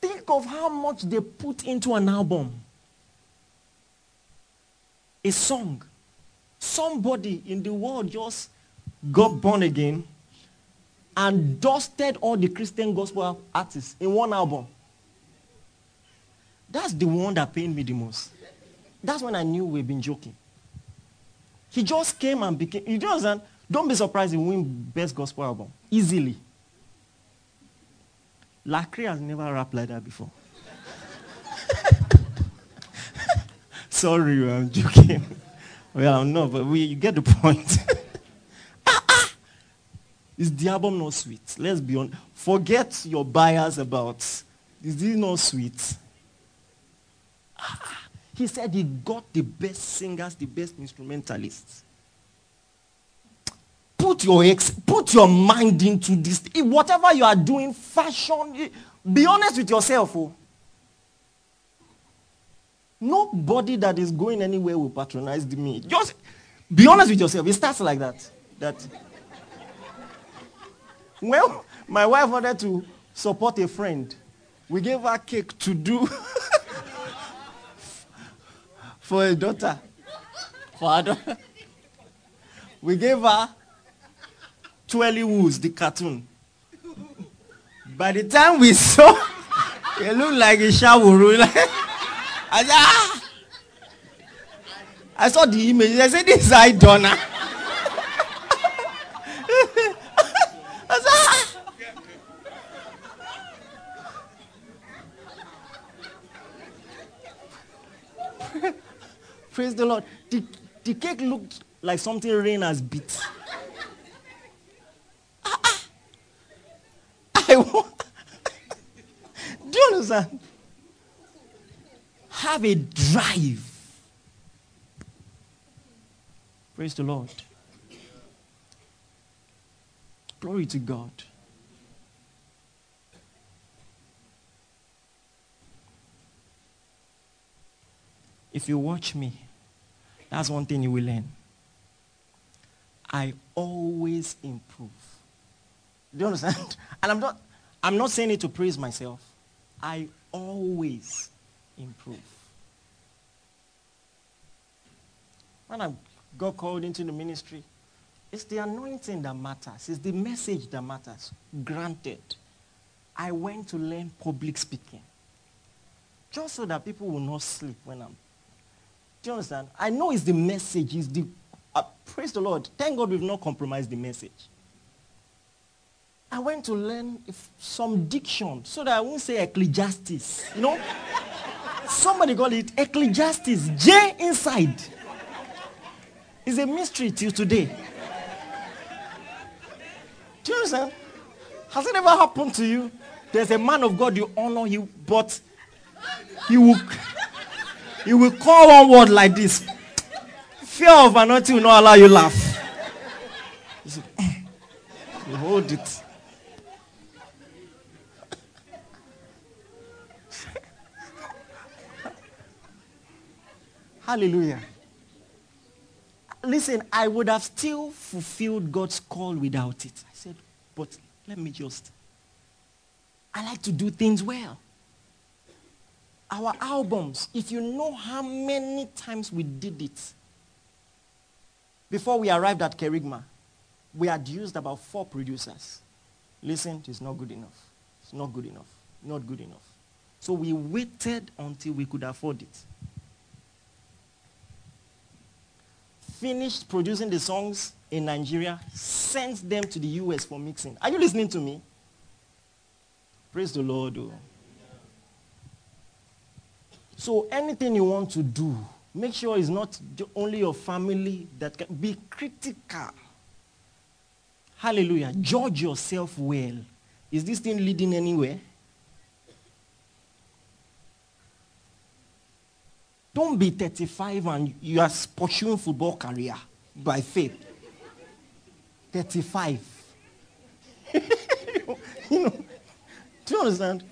Think of how much they put into an album. A song. Somebody in the world just got born again and dusted all the Christian gospel artists in one album. That's the one that pained me the most. That's when I knew we've been joking. He just came and became, you don't? Don't be surprised he win best gospel album. Easily. Lecrae has never rapped like that before. Sorry, I'm joking. Well, not, but we, you get the point. ah, ah. Is the album not sweet? Let's be honest. Forget your bias about, is this not sweet? Ah, ah. he said he got the best singers, the best instrumentalists put your ex, put your mind into this. Whatever you are doing, fashion. Be honest with yourself. Oh. Nobody that is going anywhere will patronize me. Just be honest with yourself. It starts like that. That. Well, my wife wanted to support a friend. We gave her cake to do for a daughter. For her daughter. We gave her Twelly Woods, the cartoon. By the time we saw, it looked like a shower. I said, ah! I saw the image. I said, this is Idonna. I said, ah! Praise the Lord. The, the cake looked like something rain has beat. I want. Do you understand? Have a drive. Praise the Lord. Glory to God. If you watch me, that's one thing you will learn. I always improve. Do you understand? And I'm not, I'm not saying it to praise myself. I always improve. When I got called into the ministry, it's the anointing that matters. It's the message that matters. Granted, I went to learn public speaking. Just so that people will not sleep when I'm. Do you understand? I know it's the message. It's the, uh, praise the Lord. Thank God we've not compromised the message. I went to learn some diction so that I won't say ecclesiastes. You know? Somebody call it ecclesiastes. J inside. It's a mystery till today. Do you understand? Has it ever happened to you? There's a man of God you honor you, but he will he will call one word like this. Fear of anointing will not allow you laugh. Eh, you hold it. Hallelujah. Listen, I would have still fulfilled God's call without it. I said, but let me just. I like to do things well. Our albums, if you know how many times we did it, before we arrived at Kerygma, we had used about four producers. Listen, it's not good enough. It's not good enough. Not good enough. So we waited until we could afford it. Finished producing the songs in Nigeria, sent them to the US for mixing. Are you listening to me? Praise the Lord. Oh. So anything you want to do, make sure it's not only your family that can be critical. Hallelujah. Judge yourself well. Is this thing leading anywhere? Don't be 35 and you are pursuing football career by faith. 35. you know, do you understand?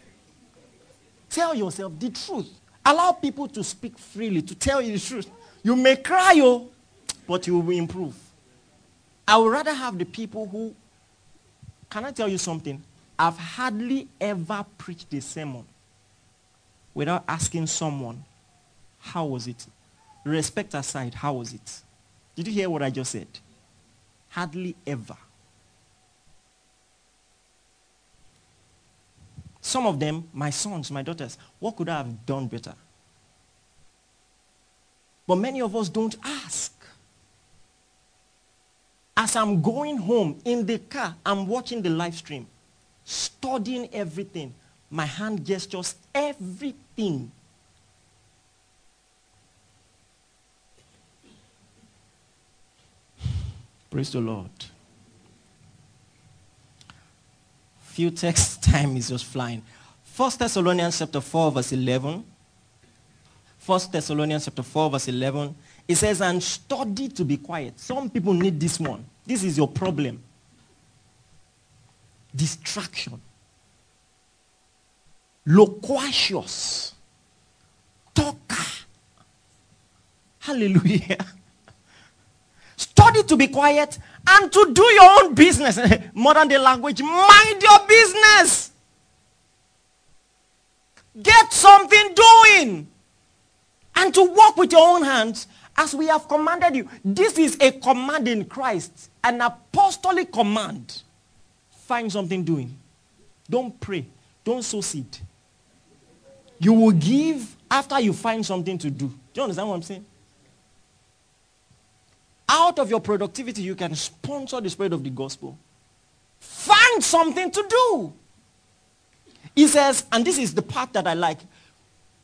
Tell yourself the truth. Allow people to speak freely, to tell you the truth. You may cry, oh, but you will improve. I would rather have the people who, can I tell you something? I've hardly ever preached a sermon without asking someone, how was it? Respect aside, how was it? Did you hear what I just said? Hardly ever. Some of them, my sons, my daughters, what could I have done better? But many of us don't ask. As I'm going home in the car, I'm watching the live stream, studying everything. My hand gestures, everything. Praise the Lord. Few text time is just flying. First Thessalonians chapter 4 verse 11. First Thessalonians chapter 4 verse 11. It says, and study to be quiet. Some people need this one. This is your problem. Distraction. Loquacious. Talker. Hallelujah. Study to be quiet and to do your own business. Modern day language, mind your business. Get something doing. And to work with your own hands as we have commanded you. This is a command in Christ, an apostolic command. Find something doing. Don't pray. Don't sow seed. You will give after you find something to do. Do you understand what I'm saying? Out of your productivity, you can sponsor the spread of the gospel. Find something to do. He says, and this is the part that I like.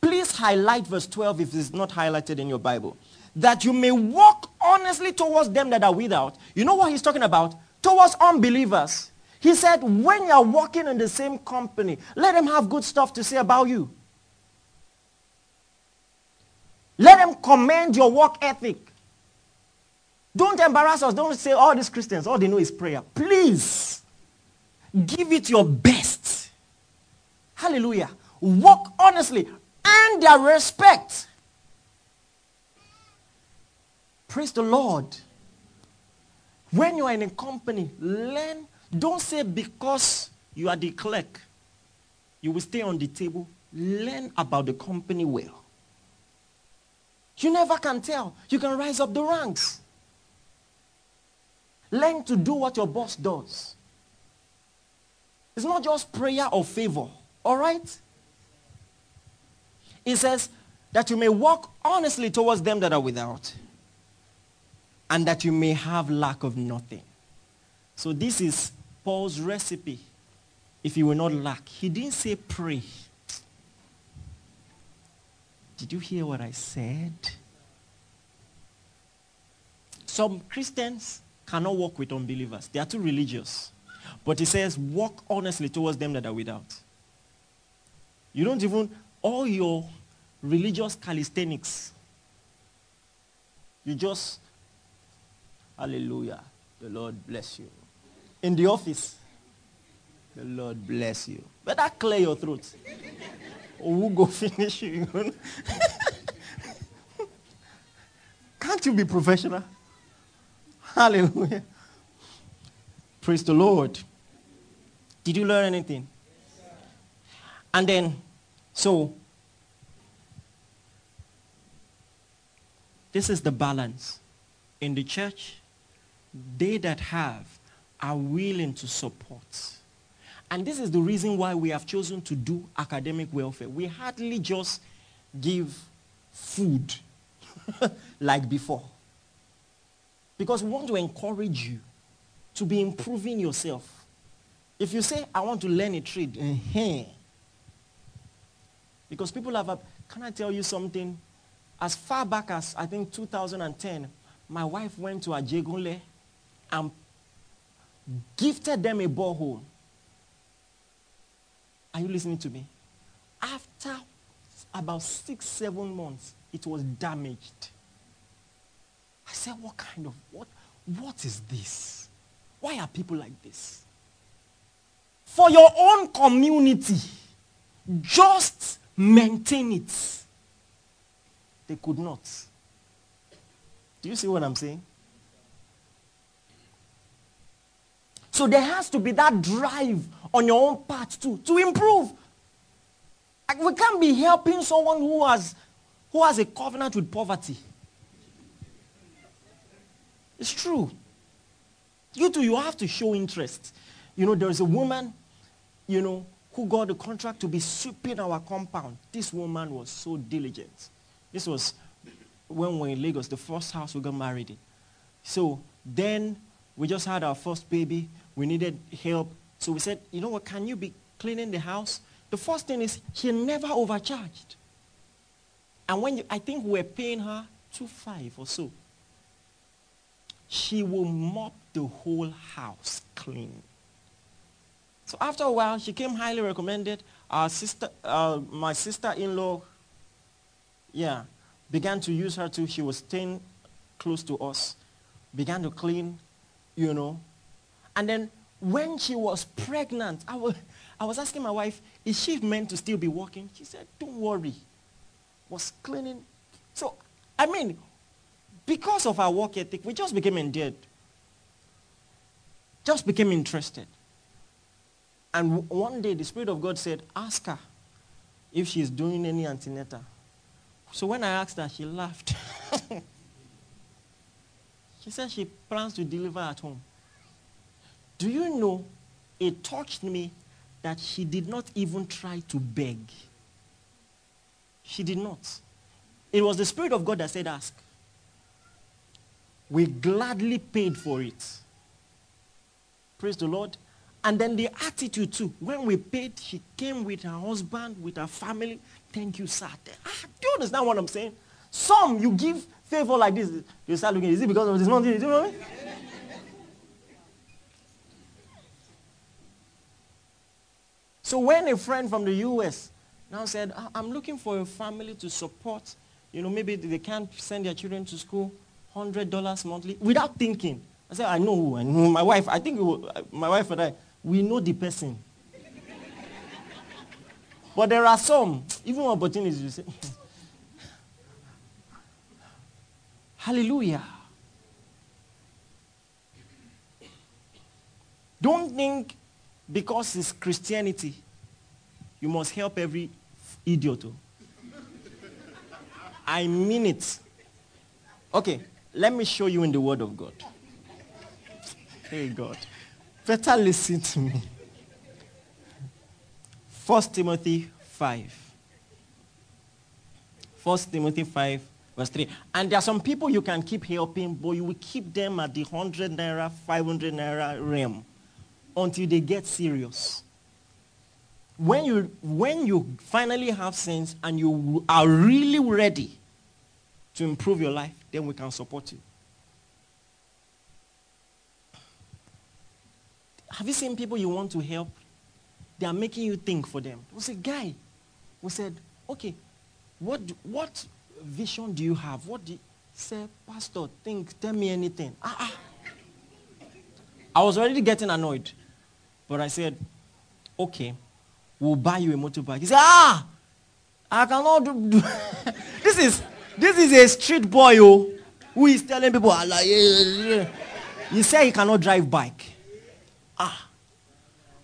Please highlight verse 12 if it's not highlighted in your Bible. That you may walk honestly towards them that are without. You know what he's talking about? Towards unbelievers. He said, when you are walking in the same company, let them have good stuff to say about you. Let them commend your work ethic. Don't embarrass us. Don't say all these Christians, all they know is prayer. Please, give it your best. Hallelujah. Walk honestly. and their respect. Praise the Lord. When you are in a company, learn. Don't say because you are the clerk, you will stay on the table. Learn about the company well. You never can tell. You can rise up the ranks. Learn to do what your boss does. It's not just prayer or favor. All right? It says that you may walk honestly towards them that are without and that you may have lack of nothing. So this is Paul's recipe. If you will not lack. He didn't say pray. Did you hear what I said? Some Christians cannot walk with unbelievers. They are too religious. But he says, walk honestly towards them that are without. You don't even, all your religious calisthenics, you just, hallelujah, the Lord bless you. In the office, the Lord bless you. Better clear your throat. or we'll go finish you. Can't you be professional? Hallelujah. Praise the Lord. Did you learn anything? and then, so, this is the balance. In the church, they that have are willing to support. And this is the reason why we have chosen to do academic welfare. We hardly just give food like before. Because we want to encourage you to be improving yourself. If you say, I want to learn a trade, uh because people have, a, can I tell you something? As far back as, I think, 2010, my wife went to Ajegunle and gifted them a borehole. Are you listening to me? After about six, seven months, it was damaged. I said, what kind of, what, what is this? Why are people like this? For your own community, just maintain it. They could not. Do you see what I'm saying? So there has to be that drive on your own part too to improve. Like we can't be helping someone who has who has a covenant with poverty. It's true. You too, you have to show interest. You know, there's a woman, you know, who got a contract to be sweeping our compound. This woman was so diligent. This was when we were in Lagos, the first house we got married in. So then we just had our first baby. We needed help. So we said, you know what, can you be cleaning the house? The first thing is she never overcharged. And when you, I think we we're paying her two five or so. She will mop the whole house clean. So after a while, she came highly recommended. Our sister, uh, my sister-in-law, yeah, began to use her too. She was staying close to us, began to clean, you know. And then when she was pregnant, I was, I was asking my wife, is she meant to still be working? She said, don't worry. Was cleaning. So, I mean, because of our work ethic, we just became endeared. Just became interested. And one day the Spirit of God said, ask her if she's doing any antenatal. So when I asked her, she laughed. she said she plans to deliver at home. Do you know, it touched me that she did not even try to beg. She did not. It was the Spirit of God that said, ask. We gladly paid for it. Praise the Lord. And then the attitude too. When we paid, she came with her husband, with her family. Thank you, sir. Ah, do you understand what I'm saying? Some you give favor like this, you start looking, is it because of this money? Do you know what I mean? so when a friend from the US now said, I'm looking for a family to support, you know, maybe they can't send their children to school, $100 monthly, without thinking. I said, I know who. I know my wife. I think my wife and I, we know the person. but there are some, even opportunities, you say, Hallelujah. Don't think because it's Christianity, you must help every idiot. Oh. I mean it. Okay, let me show you in the Word of God. Hey, God. Better listen to me. 1 Timothy 5. 1 Timothy 5, verse 3. And there are some people you can keep helping, but you will keep them at the 100 naira, 500 naira realm until they get serious. When you, when you finally have sense and you are really ready to improve your life, then we can support you. Have you seen people you want to help? They are making you think for them. We said, guy, we said, okay, what, what vision do you have? What do you say, Pastor, think, tell me anything. Ah, ah. I was already getting annoyed. But I said, okay, we'll buy you a motorbike. He said, ah, I cannot do, do. this is this is a street boy oh, who is telling people, Allah, he said he cannot drive bike. Ah.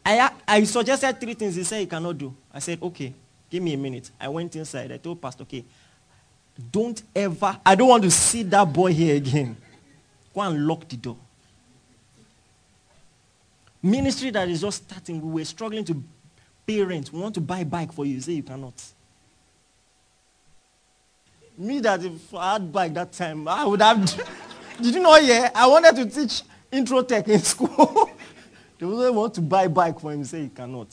I, I suggested three things he said he cannot do. I said, okay, give me a minute. I went inside. I told Pastor, okay, don't ever, I don't want to see that boy here again. Go and lock the door. Ministry that is just starting, we were struggling to pay rent. We want to buy bike for you. You say you cannot. Me that if I had bike that time, I would have. Did you know? Yeah, I wanted to teach intro tech in school. The person want to buy bike for him, say he cannot.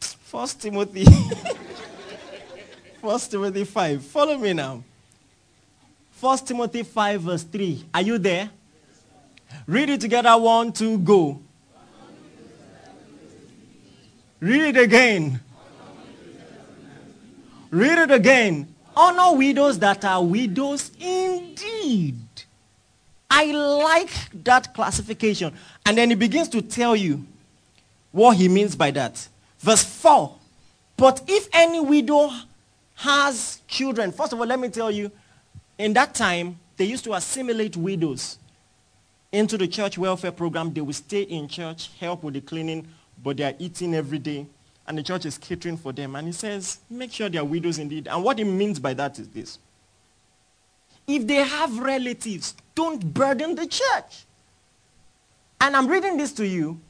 First Timothy. First Timothy 5. Follow me now. First Timothy 5 verse 3. Are you there? Read it together. One, two, go. Read it again. Read it again. Honor widows that are widows indeed. I like that classification. And then he begins to tell you what he means by that. Verse 4. But if any widow has children, first of all, let me tell you, in that time, they used to assimilate widows into the church welfare program. They will stay in church, help with the cleaning, but they are eating every day. And the church is catering for them. And he says, make sure they are widows indeed. And what he means by that is this. If they have relatives, don't burden the church. And I'm reading this to you.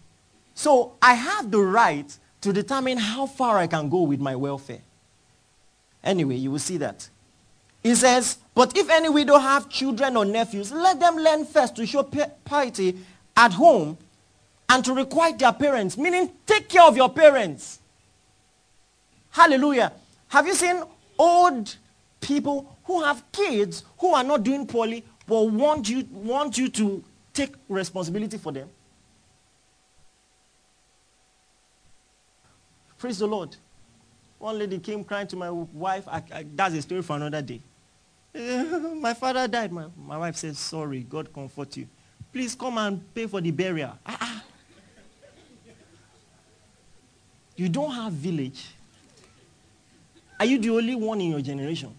So I have the right to determine how far I can go with my welfare. Anyway, you will see that. He says, but if any widow have children or nephews, let them learn first to show piety at home and to requite their parents, meaning take care of your parents. Hallelujah. Have you seen old people who have kids who are not doing poorly but want you, want you to take responsibility for them? Praise the Lord. One lady came crying to my wife. I, I, that's a story for another day. my father died. My, my wife says, sorry, God comfort you. Please come and pay for the burial. Ah, ah. You don't have village. Are you the only one in your generation?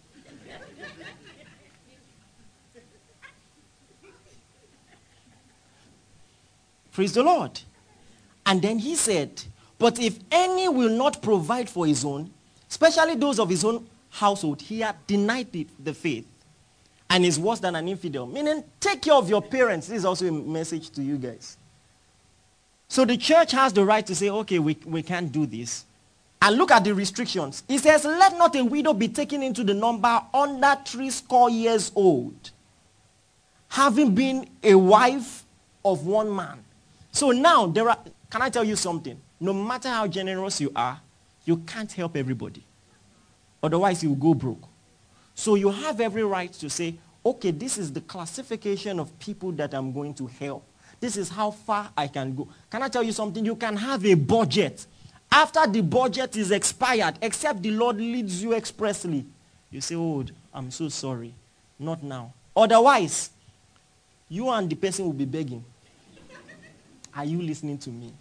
Praise the Lord. And then he said, but if any will not provide for his own, especially those of his own household, he had denied the, the faith and is worse than an infidel. Meaning, take care of your parents. This is also a message to you guys. So the church has the right to say, okay, we, we can't do this. And look at the restrictions. It says, let not a widow be taken into the number under three score years old, having been a wife of one man. So now, there are, can I tell you something? No matter how generous you are, you can't help everybody. Otherwise, you will go broke. So you have every right to say, okay, this is the classification of people that I'm going to help. This is how far I can go. Can I tell you something? You can have a budget. After the budget is expired, except the Lord leads you expressly, you say, oh, I'm so sorry. Not now. Otherwise, you and the person will be begging. Are you listening to me?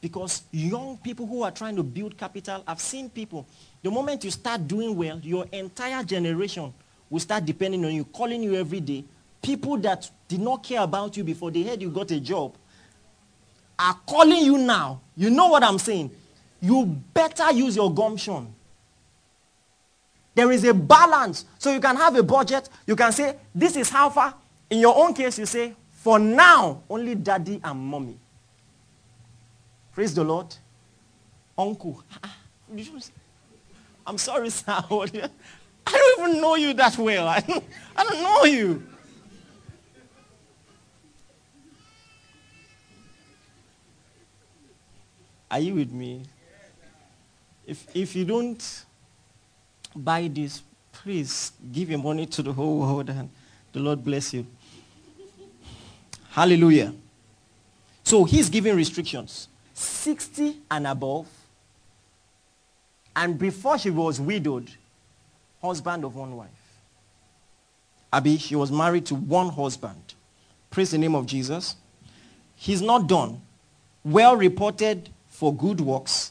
Because young people who are trying to build capital, I've seen people, the moment you start doing well, your entire generation will start depending on you, calling you every day. People that did not care about you before they heard you got a job are calling you now. You know what I'm saying? You better use your gumption. There is a balance. So you can have a budget. You can say, this is how far. In your own case, you say, for now, only daddy and mommy. Praise the Lord. Uncle. I'm sorry, sir. I don't even know you that well. I don't, I don't know you. Are you with me? If, if you don't buy this, please give your money to the whole world and the Lord bless you. Hallelujah. So he's giving restrictions. 60 and above. And before she was widowed, husband of one wife. Abby, she was married to one husband. Praise the name of Jesus. He's not done. Well reported for good works.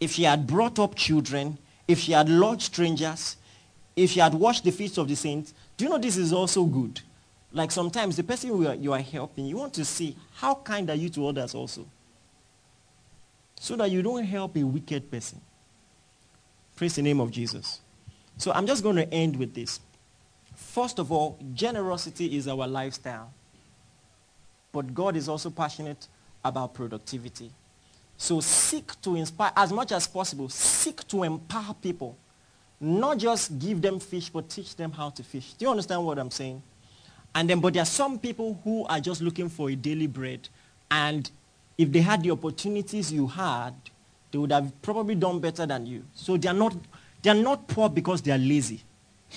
If she had brought up children, if she had lodged strangers, if she had washed the feet of the saints, do you know this is also good? Like sometimes the person you are, you are helping, you want to see how kind are you to others also so that you don't help a wicked person. Praise the name of Jesus. So I'm just going to end with this. First of all, generosity is our lifestyle. But God is also passionate about productivity. So seek to inspire, as much as possible, seek to empower people. Not just give them fish, but teach them how to fish. Do you understand what I'm saying? And then, but there are some people who are just looking for a daily bread. And if they had the opportunities you had, they would have probably done better than you. So they are not, they are not poor because they are lazy.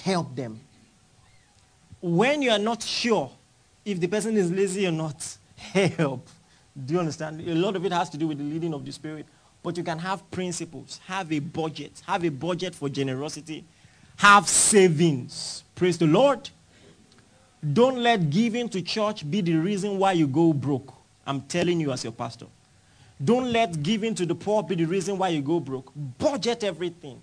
Help them. When you are not sure if the person is lazy or not, help. Do you understand? A lot of it has to do with the leading of the Spirit. But you can have principles, have a budget, have a budget for generosity, have savings. Praise the Lord. Don't let giving to church be the reason why you go broke. I'm telling you as your pastor. Don't let giving to the poor be the reason why you go broke. Budget everything.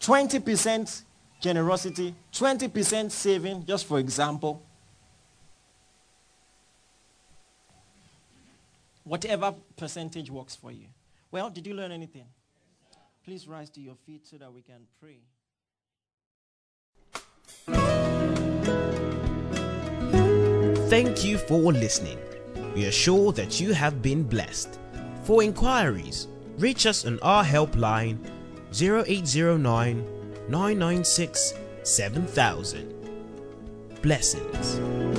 20% generosity, 20% saving, just for example. Whatever percentage works for you. Well, did you learn anything? Please rise to your feet so that we can pray. Thank you for listening. We are sure that you have been blessed. For inquiries, reach us on our helpline 0809 996 7000. Blessings.